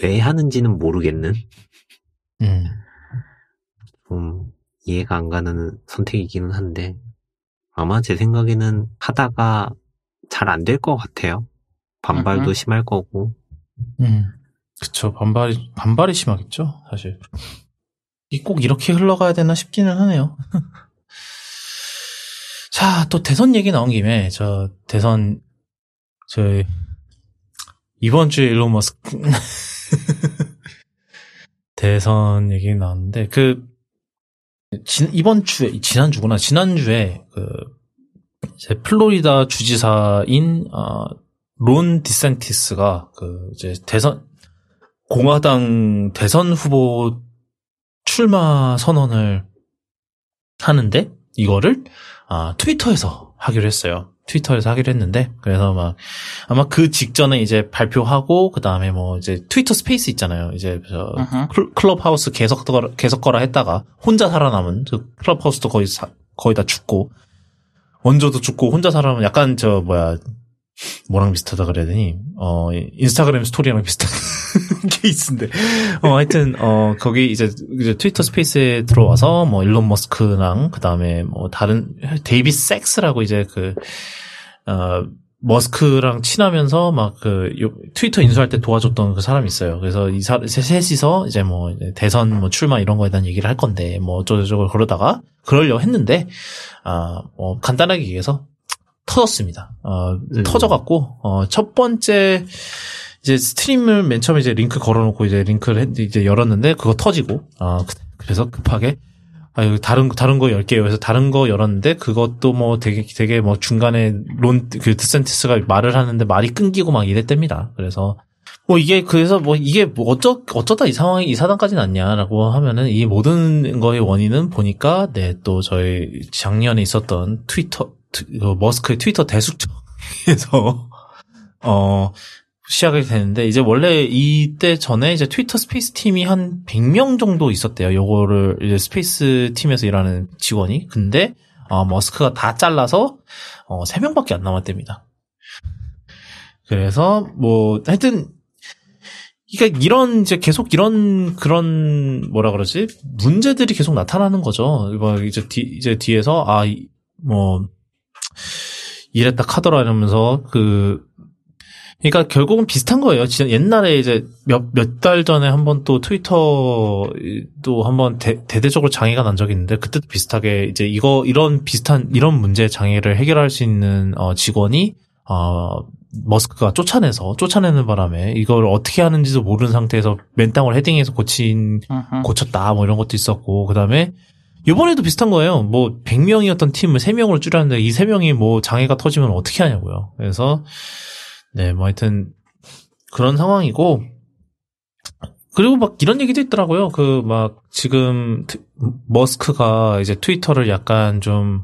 왜 하는지는 모르겠는 음. 좀 이해가 안 가는 선택이기는 한데 아마 제 생각에는 하다가 잘 안 될 것 같아요. 반발도 음흠. 심할 거고 음. 그쵸. 반발이, 반발이 심하겠죠, 사실. 이꼭 이렇게 흘러가야 되나 싶기는 하네요. 자, 또 대선 얘기 나온 김에, 저, 대선, 저, 이번 주에 일론 머스크 대선 얘기 나왔는데 그 진, 이번 주에 지난 주구나 지난 주에 그 이제 플로리다 주지사인 어, 론 디센티스가 그 이제 대선 공화당 대선 후보 출마 선언을 하는데 이거를 아, 트위터에서 하기로 했어요. 트위터에서 하기로 했는데 그래서 막 아마 그 직전에 이제 발표하고 그 다음에 뭐 이제 트위터 스페이스 있잖아요. 이제 저 으흠. 클럽 하우스 계속 거라 계속 거라 했다가 혼자 살아남은 그 클럽 하우스도 거의 사- 거의 다 죽고 원조도 죽고 혼자 살아남은 약간 저 뭐야 뭐랑 비슷하다 그래야 되니 어 인스타그램 스토리랑 비슷한 케이스인데 어 하여튼 어 거기 이제 이제 트위터 스페이스에 들어와서 뭐 일론 머스크랑 그 다음에 뭐 다른 데이비 섹스라고 이제 그 어 머스크랑 친하면서 막 그 트위터 인수할 때 도와줬던 그 사람이 있어요. 그래서 이 사, 세- 셋이서 이제 뭐 대선 뭐 출마 이런 거에 대한 얘기를 할 건데 뭐 어쩌고저쩌고 그러다가 그러려 했는데 아뭐 간단하게 얘기해서 터졌습니다. 어 음. 터져갖고 어 첫 번째 이제 스트림을 맨 처음에 이제 링크 걸어놓고 이제 링크를 했- 이제 열었는데 그거 터지고 아 그- 그래서 급하게 아 다른 다른 거 열게요. 그래서 다른 거 열었는데 그것도 뭐 되게 되게 뭐 중간에 론 그 디샌티스가 말을 하는데 말이 끊기고 막 이랬답니다. 그래서 뭐 이게 그래서 뭐 이게 뭐 어쩌 어쩌다 이 상황이 이 사단까지 났냐라고 하면은 이 모든 거의 원인은 보니까 네 또 저희 작년에 있었던 트위터 머스크의 트위터 대숙청에서 어 시작이 되는데 이제 원래 이때 전에 이제 트위터 스페이스 팀이 한 100명 정도 있었대요. 요거를 이제 스페이스 팀에서 일하는 직원이. 근데 어 머스크가 다 잘라서 어 3명밖에 안 남았답니다. 그래서 뭐 하여튼 그러니까 이런 이제 계속 이런 그런 뭐라 그러지 문제들이 계속 나타나는 거죠. 뭐 이제 뒤 이제 뒤에서 아뭐 이랬다 카더라 이러면서 그 그러니까 결국은 비슷한 거예요. 진짜 옛날에 이제 몇 몇 달 전에 한 번 또 트위터도 한번 대, 대대적으로 장애가 난 적이 있는데 그때도 비슷하게 이제 이거 이런 비슷한 이런 문제 장애를 해결할 수 있는 어 직원이 어 머스크가 쫓아내서 쫓아내는 바람에 이걸 어떻게 하는지도 모르는 상태에서 맨땅을 헤딩해서 고친. 고쳤다 뭐 이런 것도 있었고 그다음에 이번에도 비슷한 거예요. 뭐 100명이었던 팀을 3명으로 줄였는데 이 3명이 뭐 장애가 터지면 어떻게 하냐고요. 그래서 네, 뭐 하여튼 그런 상황이고 그리고 막 이런 얘기도 있더라고요. 그 막 지금 트- 머스크가 이제 트위터를 약간 좀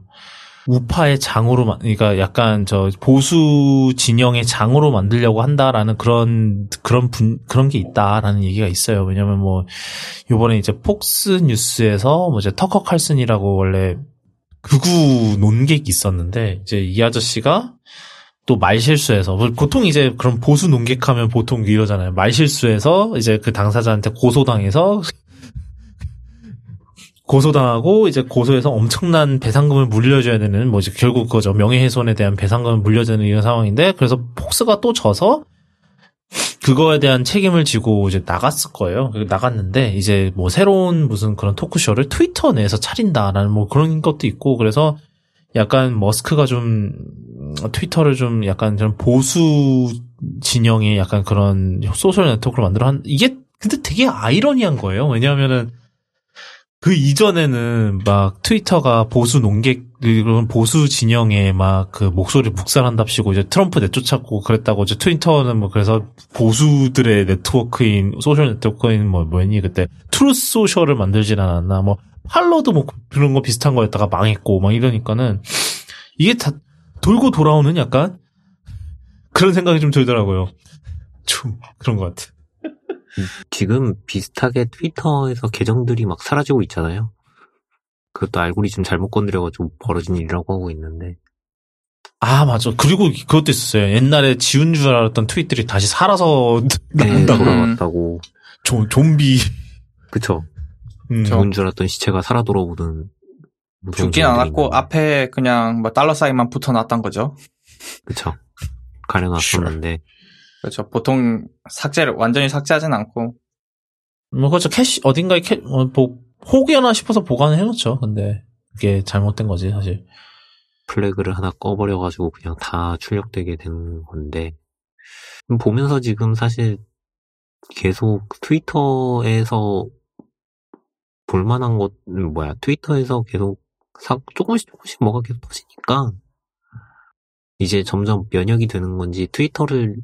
우파의 장으로 만- 그러니까 약간 저 보수 진영의 장으로 만들려고 한다라는 그런 그런 분 그런 게 있다라는 얘기가 있어요. 왜냐면 뭐 요번에 이제 폭스 뉴스에서 뭐 이제 터커 칼슨이라고 원래 극우 논객이 있었는데 이제 이 아저씨가 또 말실수해서 보통 이제 그런 보수 논객하면 보통 이러잖아요. 말실수해서 이제 그 당사자한테 고소당해서 고소당하고 이제 고소해서 엄청난 배상금을 물려줘야 되는 뭐 이제 결국 그거죠 명예훼손에 대한 배상금을 물려주는 이런 상황인데 그래서 폭스가 또 져서 그거에 대한 책임을 지고 이제 나갔을 거예요. 그 나갔는데 이제 뭐 새로운 무슨 그런 토크쇼를 트위터 내에서 차린다라는 뭐 그런 것도 있고 그래서 약간 머스크가 좀 트위터를 좀 약간 좀 보수 진영의 약간 그런 소셜 네트워크를 만들어 한 이게 근데 되게 아이러니한 거예요. 왜냐하면은 그 이전에는 막 트위터가 보수 논객 그런 보수 진영의 막그 목소리 묵살한답시고 이제 트럼프 내쫓았고 그랬다고 이제 트위터는 뭐 그래서 보수들의 네트워크인 소셜 네트워크인 뭐 뭐였니 그때 트루스 소셜을 만들진 않았나 뭐 팔러도 뭐 그런 거 비슷한 거였다가 망했고 막 이러니까는 이게 다 돌고 돌아오는 약간 그런 생각이 좀 들더라고요. 좀 그런 것 같아. 지금 비슷하게 트위터에서 계정들이 막 사라지고 있잖아요. 그것도 알고리즘 잘못 건드려가지고 벌어진 일이라고 하고 있는데. 아 맞아. 그리고 그것도 있었어요. 옛날에 지운 줄 알았던 트윗들이 다시 살아서 네, 나온다고. 돌아왔다고. 좀 좀비. 그쵸. 음. 죽은 줄 알았던 시체가 살아 돌아오는. 죽진 않았고 있는데. 앞에 그냥 뭐 달러 사인만 붙어놨던 거죠. 그쵸. 가려놨었는데. 그렇죠. 보통 삭제를 완전히 삭제하진 않고 뭐 그렇죠. 캐시 어딘가에 캐 어, 뭐 혹여나 싶어서 보관을 해놓죠. 근데 그게 잘못된 거지 사실. 플래그를 하나 꺼버려가지고 그냥 다 출력되게 된 건데. 보면서 지금 사실 계속 트위터에서 볼만한 것, 뭐야, 트위터에서 계속 사, 조금씩 조금씩 뭐가 계속 터지니까 이제 점점 면역이 되는 건지 트위터를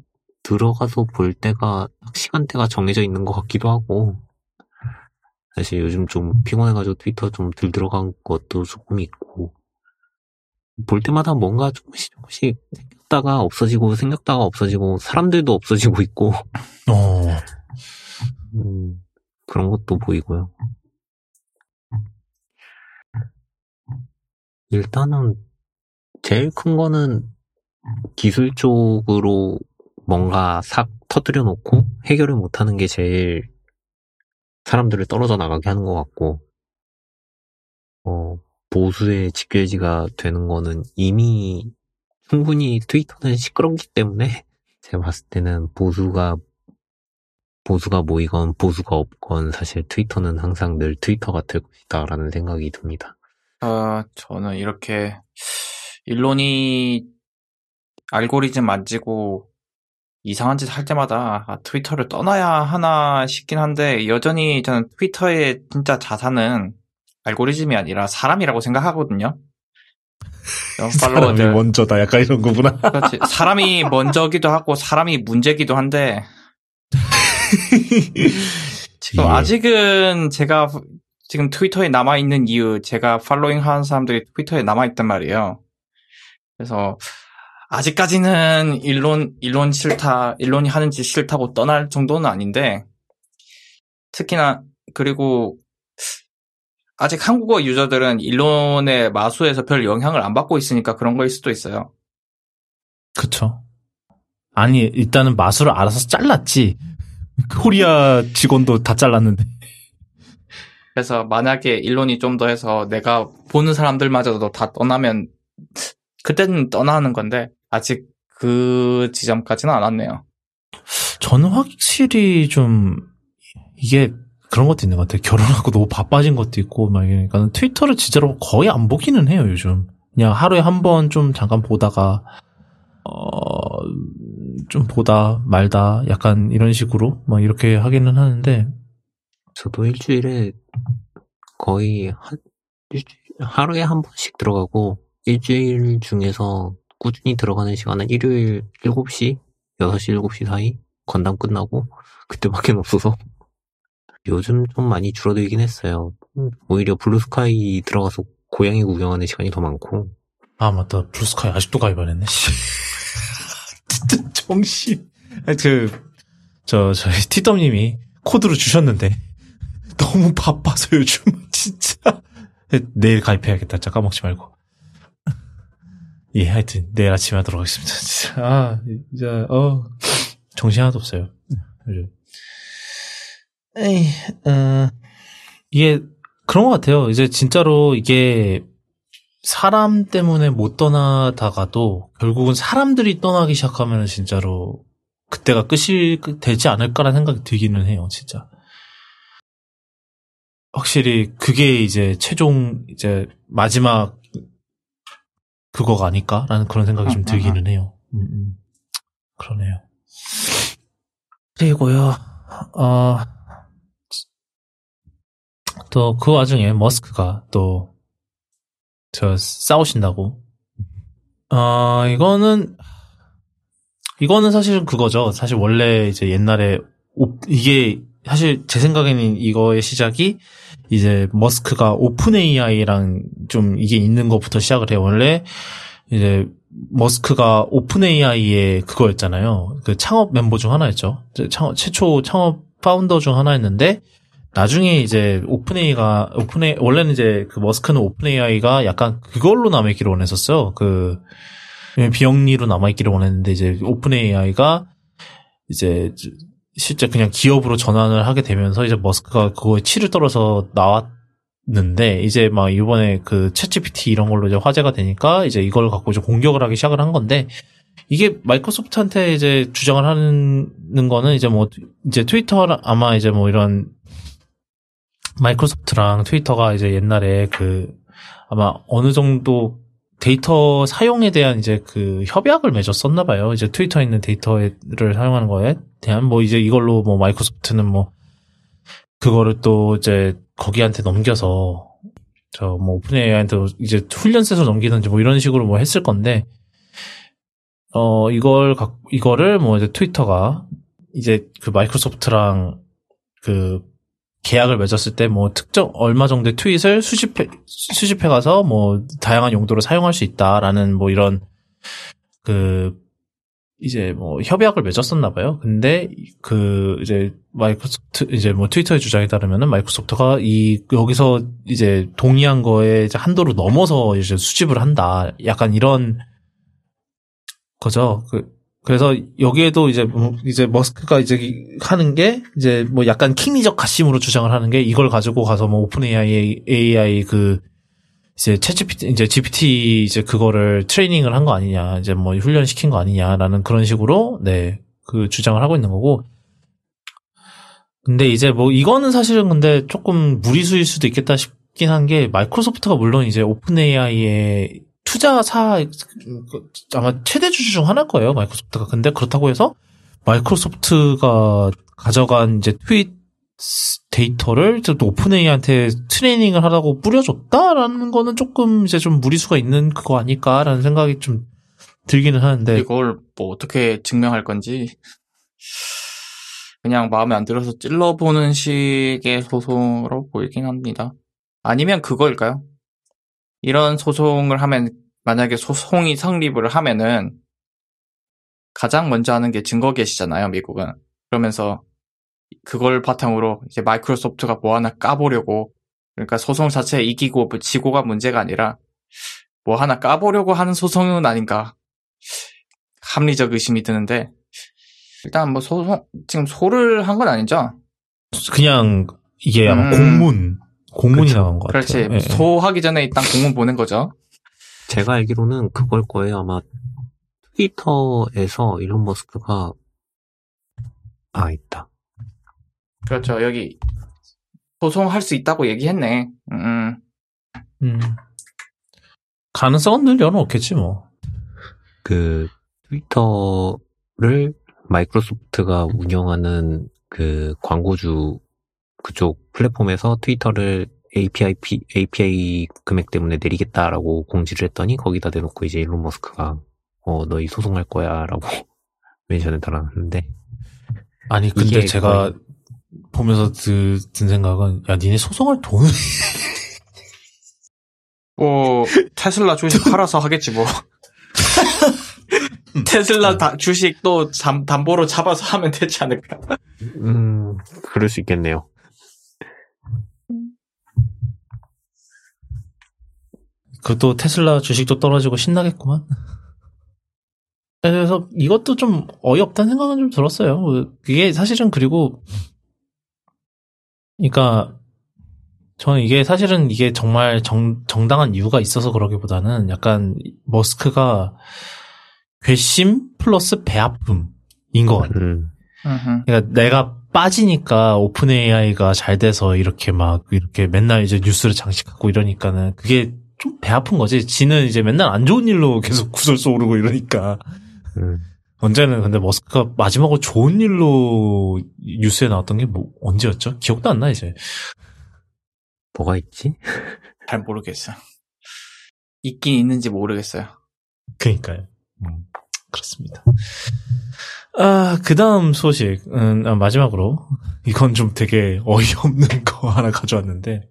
들어가서 볼 때가 시간대가 정해져 있는 것 같기도 하고 사실 요즘 좀 피곤해가지고 트위터 좀 들 들어간 것도 조금 있고 볼 때마다 뭔가 조금씩 조금씩 생겼다가 없어지고 생겼다가 없어지고 사람들도 없어지고 있고 어. 음, 그런 것도 보이고요. 일단은 제일 큰 거는 기술적으로 뭔가 싹 터뜨려 놓고 해결을 못하는 게 제일 사람들을 떨어져 나가게 하는 것 같고, 어, 보수의 직결지가 되는 거는 이미 충분히 트위터는 시끄럽기 때문에 제가 봤을 때는 보수가 보수가 모이건 보수가 없건 사실 트위터는 항상 늘 트위터가 될 것이다라는 생각이 듭니다. 어, 저는 이렇게 일론이 알고리즘 만지고 이상한 짓 할 때마다 아, 트위터를 떠나야 하나 싶긴 한데 여전히 저는 트위터의 진짜 자산은 알고리즘이 아니라 사람이라고 생각하거든요. 사람이. 먼저다. 약간 이런 거구나. 그렇지. 사람이 먼저기도 하고 사람이 문제기도 한데 지금 예. 아직은 제가 지금 트위터에 남아 있는 이유 제가 팔로잉 하는 사람들이 트위터에 남아 있단 말이에요. 그래서 아직까지는 일론 일론 싫다 일론이 하는 짓 싫다고 떠날 정도는 아닌데 특히나 그리고 아직 한국어 유저들은 일론의 마수에서 별 영향을 안 받고 있으니까 그런 거일 수도 있어요. 그쵸. 아니, 일단은 마술을 알아서 잘랐지. 코리아 직원도 다 잘랐는데. 그래서 만약에 일론이 좀 더 해서 내가 보는 사람들마저도 다 떠나면 그때는 떠나는 건데 아직 그 지점까지는 안 왔네요. 저는 확실히 좀, 이게 그런 것도 있는 것 같아요. 결혼하고 너무 바빠진 것도 있고, 막 이러니까 트위터를 진짜로 거의 안 보기는 해요, 요즘. 그냥 하루에 한 번 좀 잠깐 보다가, 어, 좀 보다 말다, 약간 이런 식으로, 막 이렇게 하기는 하는데, 저도 일주일에 거의 한, 일주일, 하루에 한 번씩 들어가고, 일주일 중에서 꾸준히 들어가는 시간은 일요일 7시, 6시, 7시 사이? 건담 끝나고, 그때밖에 없어서. 요즘 좀 많이 줄어들긴 했어요. 음, 오히려 블루스카이 들어가서 고양이 구경하는 시간이 더 많고, 아, 맞다. 블루스카이 아직도 가입 안 했네, 씨. 진짜 정신. 아니, 그, 저, 저희 티덤님이 코드로 주셨는데, 너무 바빠서 요즘, 진짜. 내일 가입해야겠다. 진짜 까먹지 말고. 예, 하여튼, 내일 아침에 하도록 하겠습니다. 진짜, 아, 진짜, 어, 정신 하나도 없어요. 요즘. 에이, 어, 이게, 그런 것 같아요. 이제 진짜로 이게, 사람 때문에 못 떠나다가도 결국은 사람들이 떠나기 시작하면 진짜로 그때가 끝이 되지 않을까라는 생각이 들기는 해요, 진짜. 확실히 그게 이제 최종 이제 마지막 그거가 아닐까라는 그런 생각이 좀 들기는 해요. 음, 음. 그러네요. 그리고요, 어, 또 그 와중에 머스크가 또 저 싸우신다고. 어, 이거는 이거는 사실은 그거죠. 사실 원래 이제 옛날에 오- 이게 사실 제 생각에는 이거의 시작이 이제 머스크가 오픈 AI랑 좀 이게 있는 것부터 시작을 해요. 원래 이제 머스크가 오픈 AI의 그거였잖아요. 그 창업 멤버 중 하나였죠. 창업, 최초 창업 founder 중 하나였는데 나중에 이제 오픈 AI가 오픈 AI 원래는 이제 그 머스크는 오픈 AI가 약간 그걸로 남아있기를 원했었어요. 그 비영리로 남아있기를 원했는데 이제 오픈 AI가 이제 실제 그냥 기업으로 전환을 하게 되면서 이제 머스크가 그거에 치를 떨어서 나왔는데 이제 막 이번에 그 챗GPT 이런 걸로 이제 화제가 되니까 이제 이걸 갖고 이제 공격을 하기 시작을 한 건데 이게 마이크로소프트한테 이제 주장을 하는 거는 이제 뭐 이제 트위터 아마 이제 뭐 이런 마이크로소프트랑 트위터가 이제 옛날에 그 아마 어느 정도 데이터 사용에 대한 이제 그 협약을 맺었었나 봐요. 이제 트위터에 있는 데이터를 사용하는 거에 대한 뭐 이제 이걸로 뭐 마이크로소프트는 뭐 그거를 또 이제 거기한테 넘겨서 저 뭐 오픈 AI한테 이제 훈련세서 넘기든지 뭐 이런 식으로 뭐 했을 건데 어 이걸 각 이거를 뭐 이제 트위터가 이제 그 마이크로소프트랑 그 계약을 맺었을 때 뭐 특정 얼마 정도의 트윗을 수집해 수집해 가서 뭐 다양한 용도로 사용할 수 있다라는 뭐 이런 그 이제 뭐 협약을 맺었었나 봐요. 근데 그 이제 마이크로소프트 이제 뭐 트위터의 주장에 따르면은 마이크로소프트가 이 여기서 이제 동의한 거에 이제 한도를 넘어서 이제 수집을 한다. 약간 이런 거죠. 그 그래서 여기에도 이제 뭐 이제 머스크가 이제 하는 게 이제 뭐 약간 킹리적 가심으로 주장을 하는 게 이걸 가지고 가서 뭐 오픈 AI AI 그 이제 챗 GPT 이제 GPT 이제 그거를 트레이닝을 한 거 아니냐 이제 뭐 훈련시킨 거 아니냐라는 그런 식으로 네 그 주장을 하고 있는 거고. 근데 이제 뭐 이거는 사실은 근데 조금 무리수일 수도 있겠다 싶긴 한 게 마이크로소프트가 물론 이제 오픈 AI의 투자사 아마 최대 주주 중 하나일 거예요 마이크로소프트가 근데 그렇다고 해서 마이크로소프트가 가져간 이제 트윗 데이터를 또 오픈 AI한테 트레이닝을 하라고 뿌려줬다라는 거는 조금 이제 좀 무리수가 있는 그거 아닐까라는 생각이 좀 들기는 하는데 이걸 뭐 어떻게 증명할 건지 그냥 마음에 안 들어서 찔러보는 식의 소송으로 보이긴 합니다. 아니면 그거일까요? 이런 소송을 하면 만약에 소송이 성립을 하면은 가장 먼저 하는 게 증거 게시잖아요, 미국은. 그러면서 그걸 바탕으로 이제 마이크로소프트가 뭐 하나 까보려고 그러니까 소송 자체 이기고 뭐 지고가 문제가 아니라 뭐 하나 까보려고 하는 소송은 아닌가 합리적 의심이 드는데 일단 뭐 소송 지금 소를 한 건 아니죠? 그냥 이게 아마 음. 공문 공문이. 나간 것 그렇지 같아요. 예. 소하기 전에 일단 공문 보낸 거죠. 제가 알기로는 그걸 거예요. 아마 트위터에서 일론 머스크가 아 있다. 그렇죠 여기 소송할 수 있다고 얘기했네. 음, 음. 가능성은 늘 열어놓겠지 뭐. 그 트위터를 마이크로소프트가 운영하는 그 광고주 그쪽 플랫폼에서 트위터를 API API 금액 때문에 내리겠다라고 공지를 했더니 거기다 대놓고 이제 일론 머스크가 어 너희 소송할 거야 라고 멘션을 달았는데 아니 근데 제가 거의- 보면서 드, 든 생각은 야 니네 소송할 돈을 뭐 테슬라 주식 팔아서 하겠지 뭐. 테슬라 다- 주식 또 담, 담보로 잡아서 하면 되지 않을까? 음 그럴 수 있겠네요. 그것도 테슬라 주식도 떨어지고 신나겠구만. 그래서 이것도 좀 어이없다는 생각은 좀 들었어요. 그게 사실은 그리고 그러니까 저는 이게 사실은 이게 정말 정, 정당한 이유가 있어서 그러기보다는 약간 머스크가 괘씸 플러스 배아픔인 것 같아요. 음. 그러니까 내가 빠지니까 오픈 AI가 잘 돼서 이렇게 막 이렇게 맨날 이제 뉴스를 장식하고 이러니까는 그게 좀 배 아픈 거지. 지는 이제 맨날 안 좋은 일로 계속 구설수 오르고 이러니까. 음. 언제는 근데 머스크가 마지막으로 좋은 일로 뉴스에 나왔던 게 뭐 언제였죠? 기억도 안 나 이제. 뭐가 있지? 잘 모르겠어요. 있긴 있는지 모르겠어요. 그러니까요. 음, 그렇습니다. 아, 그 다음 소식은, 아, 마지막으로. 이건 좀 되게 어이없는 거 하나 가져왔는데.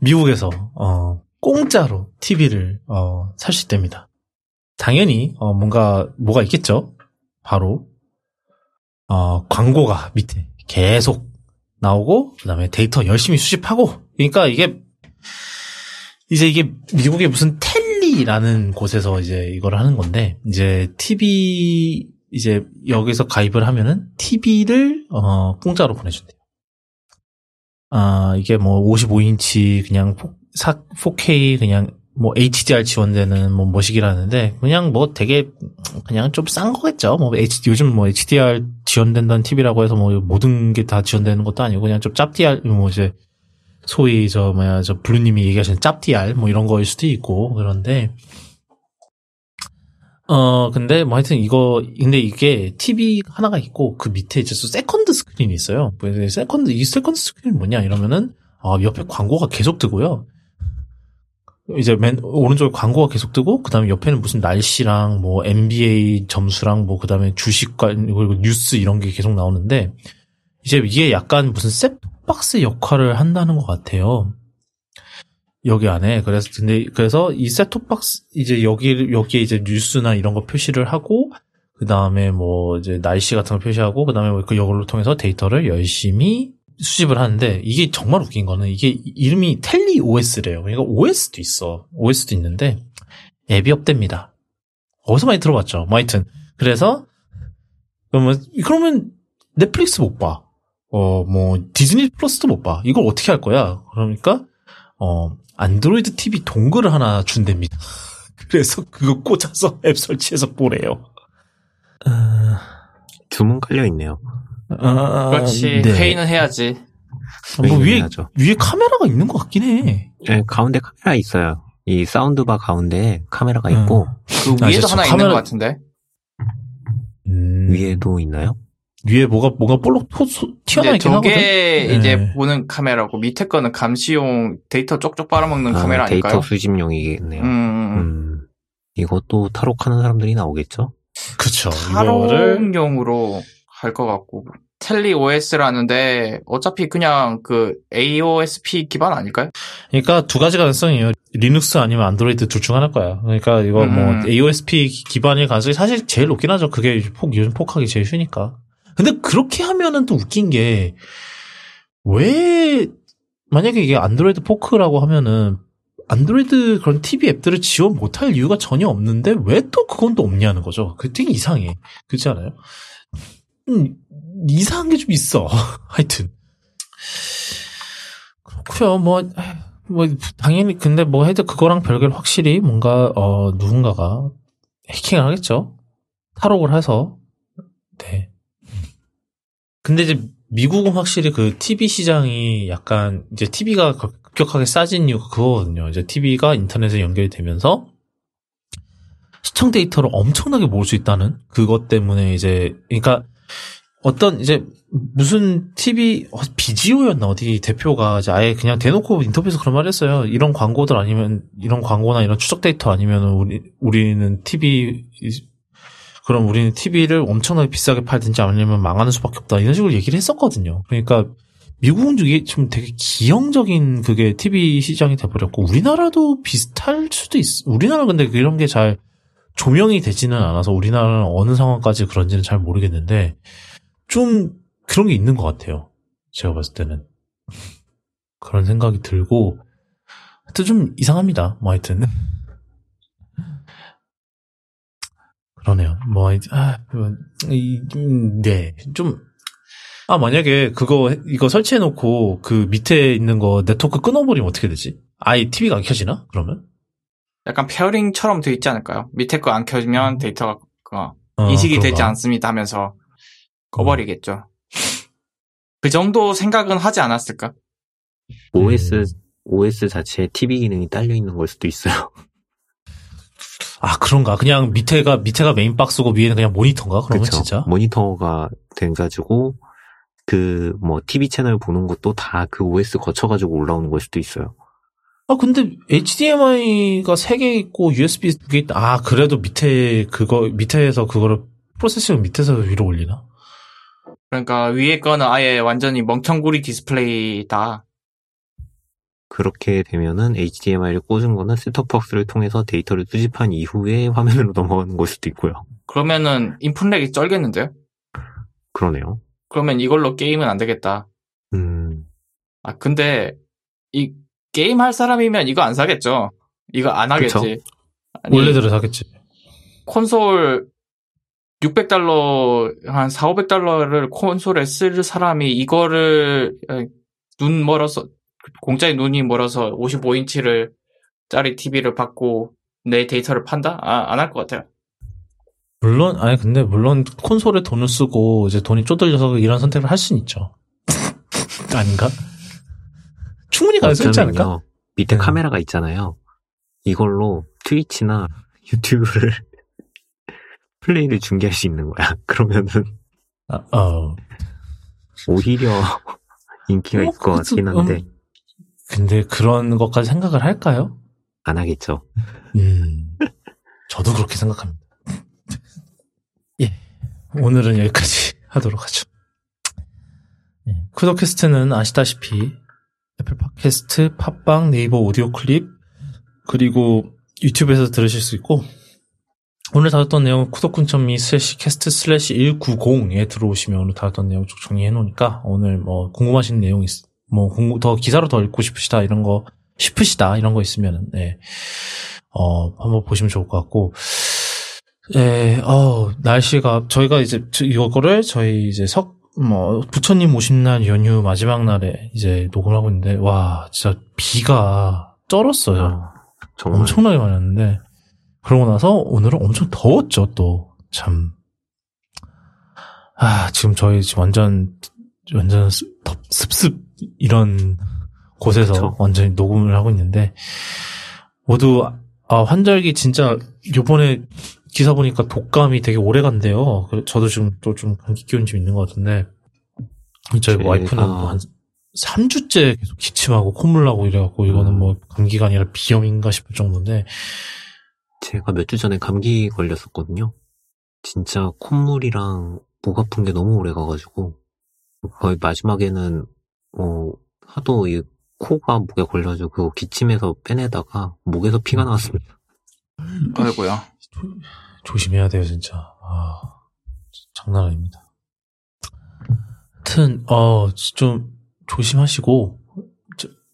미국에서, 어, 공짜로 TV를, 어, 살 수 있답니다. 당연히, 어, 뭔가, 뭐가 있겠죠? 바로, 어, 광고가 밑에 계속 나오고, 그 다음에 데이터 열심히 수집하고, 그러니까 이게, 이제 이게 미국의 무슨 텔리라는 곳에서 이제 이걸 하는 건데, 이제 TV, 이제 여기서 가입을 하면은 TV를, 어, 공짜로 보내준대요. 아, 이게 뭐 55인치 그냥 4, 4K 그냥 뭐 HDR 지원되는 뭐 뭐식이라는데, 그냥 뭐 되게, 그냥 좀 싼 거겠죠. 뭐 H, 요즘 뭐 HDR 지원된다는 TV라고 해서 뭐 모든 게 다 지원되는 것도 아니고, 그냥 좀 짭DR, 뭐 이제, 소위 저 뭐야 저 블루님이 얘기하신 짭DR 뭐 이런 거일 수도 있고 그런데 어 근데 뭐 하여튼 이거 근데 이게 TV 하나가 있고 그 밑에 이제 또 second screen이 있어요. 뭐 second 이 second screen 뭐냐 이러면은 아 옆에 광고가 계속 뜨고요. 이제 맨 오른쪽에 광고가 계속 뜨고 그다음에 옆에는 무슨 날씨랑 뭐 NBA 점수랑 뭐 그다음에 주식관 그리고 뉴스 이런 게 계속 나오는데 이제 이게 약간 무슨 셋박스 역할을 한다는 것 같아요. 여기 안에 그래서 근데 그래서 이 셋톱박스 이제 여기 여기에 이제 뉴스나 이런 거 표시를 하고 그 다음에 뭐 이제 날씨 같은 거 표시하고 그 다음에 그 이걸로 통해서 데이터를 열심히 수집을 하는데 이게 정말 웃긴 거는 이게 이름이 텔리 OS래요. 그러니까 OS도 있어. OS도 있는데 앱이 없답니다. 어디서 많이 들어봤죠. 뭐 하여튼 그래서 그러면 그러면 넷플릭스 못 봐. 어 뭐 디즈니 플러스도 못 봐. 이걸 어떻게 할 거야? 그러니까 어 안드로이드 TV 동글을 하나 준답니다. 그래서 그거 꽂아서 앱 설치해서 보래요. 주문 깔려 있네요. 아, 그렇지. 네. 회의는 해야지. 뭐 회의는 위에 해야죠. 위에 카메라가 있는 것 같긴 해. 네, 가운데 카메라 있어요. 이 사운드바 가운데 카메라가 있고 그 아, 위에도 진짜 하나 있는 카메라- 것 같은데. 음, 위에도 있나요? 위에 뭐가 뭐가 볼록 튀어나와 있긴 두 하거든. 개 이제 네. 보는 카메라고 밑에 거는 감시용 데이터 쪽쪽 빨아먹는 아, 카메라 데이터 아닐까요? 수집용이겠네요. 음, 음, 음. 음, 이것도 탈옥하는 사람들이 나오겠죠? 그쵸. 이거를 탈옥용으로 할 것 같고 Telly OS라는데 어차피 그냥 그 AOSP 기반 아닐까요? 그러니까 두 가지 가능성이에요. 리눅스 아니면 안드로이드 둘 중 하나일 거야. 그러니까 이거 음. 뭐 AOSP 기반일 가능성이 사실 제일 높긴 하죠. 그게 폭 요즘 fork하기 제일 쉬니까. 근데 그렇게 하면은 또 웃긴 게 왜 만약에 이게 안드로이드 포크라고 하면은 안드로이드 그런 TV 앱들을 지원 못할 이유가 전혀 없는데 왜 또 그건 또 없냐는 거죠. 그게 되게 이상해. 그렇지 않아요? 음, 이상한 게 좀 있어. 하여튼. 그렇고요. 뭐, 뭐 당연히 근데 뭐 해도 그거랑 별개로 확실히 뭔가 어 누군가가 해킹을 하겠죠. 탈옥을 해서 네. 근데 이제 미국은 확실히 그 TV 시장이 약간 이제 TV가 급격하게 싸진 이유가 그거거든요. 이제 TV가 인터넷에 연결이 되면서 시청 데이터를 엄청나게 모을 수 있다는 그것 때문에 이제 그러니까 어떤 이제 무슨 TV 어, 비지오였나 어디 대표가 이제 아예 그냥 대놓고 인터뷰에서 그런 말 했어요. 이런 광고들 아니면 이런 광고나 이런 추적 데이터 아니면 우리 우리는 TV 그럼 우리는 TV를 엄청나게 비싸게 팔든지 아니면 망하는 수밖에 없다 이런 식으로 얘기를 했었거든요. 그러니까 미국은 이게 좀 되게 기형적인 그게 TV 시장이 돼버렸고 우리나라도 비슷할 수도 있. 우리나라 는 근데 이런 게 잘 조명이 되지는 않아서 우리나라는 어느 상황까지 그런지는 잘 모르겠는데 좀 그런 게 있는 것 같아요. 제가 봤을 때는 그런 생각이 들고 하여튼 좀 이상합니다. 뭐 하여튼 그러네요. 뭐 아, 이, 음, 네, 좀 아, 만약에 그거, 이거 설치해놓고 그 밑에 있는 거 네트워크 끊어버리면 어떻게 되지? 아예 TV가 안 켜지나? 그러면? 약간 페어링처럼 돼 있지 않을까요? 밑에 거 안 켜지면 데이터가 어, 어, 인식이 되지 그런가? 않습니다 하면서 꺼버리겠죠. 그 정도 생각은 하지 않았을까? OS, 음. OS 자체에 TV 기능이 딸려 있는 걸 수도 있어요. 아, 그런가? 그냥 밑에가, 밑에가 메인 박스고 위에는 그냥 모니터인가? 그러면 그쵸? 진짜? 모니터가 돼가지고, 그, 뭐, TV 채널 보는 것도 다 그 OS 거쳐가지고 올라오는 걸 수도 있어요. 아, 근데 HDMI가 3개 있고 USB 2개 있다. 아, 그래도 밑에 그거, 밑에서 그거를 processing 밑에서 위로 올리나? 그러니까 위에 거는 아예 완전히 멍청구리 디스플레이다. 그렇게 되면은 HDMI를 꽂은 거는 셋톱박스를 통해서 데이터를 수집한 이후에 화면으로 넘어가는 걸 수도 있고요. 그러면은 인풋렉이 쩔겠는데요? 그러네요. 그러면 이걸로 게임은 안 되겠다. 음, 아 근데 이 게임 할 사람이면 이거 안 사겠죠? 이거 안 하겠지. 아니, 원래대로 사겠지. 콘솔 600달러 한 4, 500달러를 콘솔에 쓸 사람이 이거를 에, 눈 멀어서 공짜에 눈이 멀어서 55인치를 짜리 TV를 받고 내 데이터를 판다? 아, 안 할 것 같아요. 물론, 아니, 근데 물론 콘솔에 돈을 쓰고 이제 돈이 쪼들려서 이런 선택을 할 수는 있죠. 아닌가? 충분히 가능성 있지 않을까? 밑에 네. 카메라가 있잖아요. 이걸로 트위치나 유튜브를 플레이를 중계할 수 있는 거야. 그러면은 아, 어. 오히려 인기가 어, 있을 것 같긴 한데 음. 근데 그런 것까지 생각을 할까요? 안 하겠죠. 음, 저도 그렇게 생각합니다. 예, 오늘은 여기까지 하도록 하죠. 예, 쿠더캐스트는 아시다시피 애플 팟캐스트, 팟빵, 네이버 오디오 클립 그리고 유튜브에서 들으실 수 있고 오늘 다뤘던 내용은 쿠더쿤.me slash cast slash 190에 들어오시면 오늘 다뤘던 내용 쭉 정리해 놓으니까 오늘 뭐 궁금하신 내용 있, 뭐 공부, 더 기사로 더 읽고 싶으시다 이런 거 싶으시다 이런 거 있으면은 네. 어, 한번 보시면 좋을 것 같고, 예, 어, 날씨가, 저희가 이제, 저- 이거를 저희 이제 석, 뭐, 부처님 오신 날 연휴 마지막 날에 이제 녹음을 하고 있는데, 와, 진짜 비가 쩔었어요. 아, 엄청나게 많이 왔는데, 그러고 나서 오늘은 엄청 더웠죠, 또. 참. 아, 지금 저희 지금 완전, 완전 습- 덥- 습습, 이런 곳에서 그쵸. 완전히 녹음을 하고 있는데, 모두, 아, 환절기 진짜, 요번에 기사 보니까 독감이 되게 오래 간대요. 그래- 저도 지금 또 좀 감기 기운 좀 있는 것 같은데, 저희 제가- 와이프는 뭐한 3주째 계속 기침하고 콧물 나고 이래갖고, 이거는 음. 뭐, 감기가 아니라 비염인가 싶을 정도인데, 제가 몇 주 전에 감기 걸렸었거든요. 진짜 콧물이랑 목 아픈 게 너무 오래 가가지고 거의 마지막에는 어 하도 이 코가 목에 걸려가지고 기침해서 빼내다가 목에서 피가 나왔습니다. 아이고야. 조심해야 돼요, 진짜. 아, 장난 아닙니다. 하여튼, 어, 좀, 조심하시고,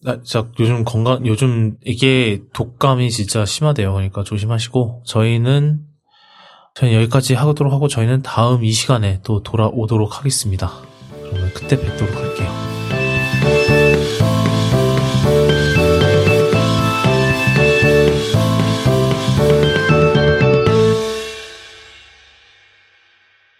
나, 진짜 요즘 건강, 요즘 이게 독감이 진짜 심하대요. 그러니까 조심하시고, 저희는, 저희는 여기까지 하도록 하고, 저희는 다음 이 시간에 또 돌아오도록 하겠습니다. 그러면 그때 뵙도록 할게요. Thank you.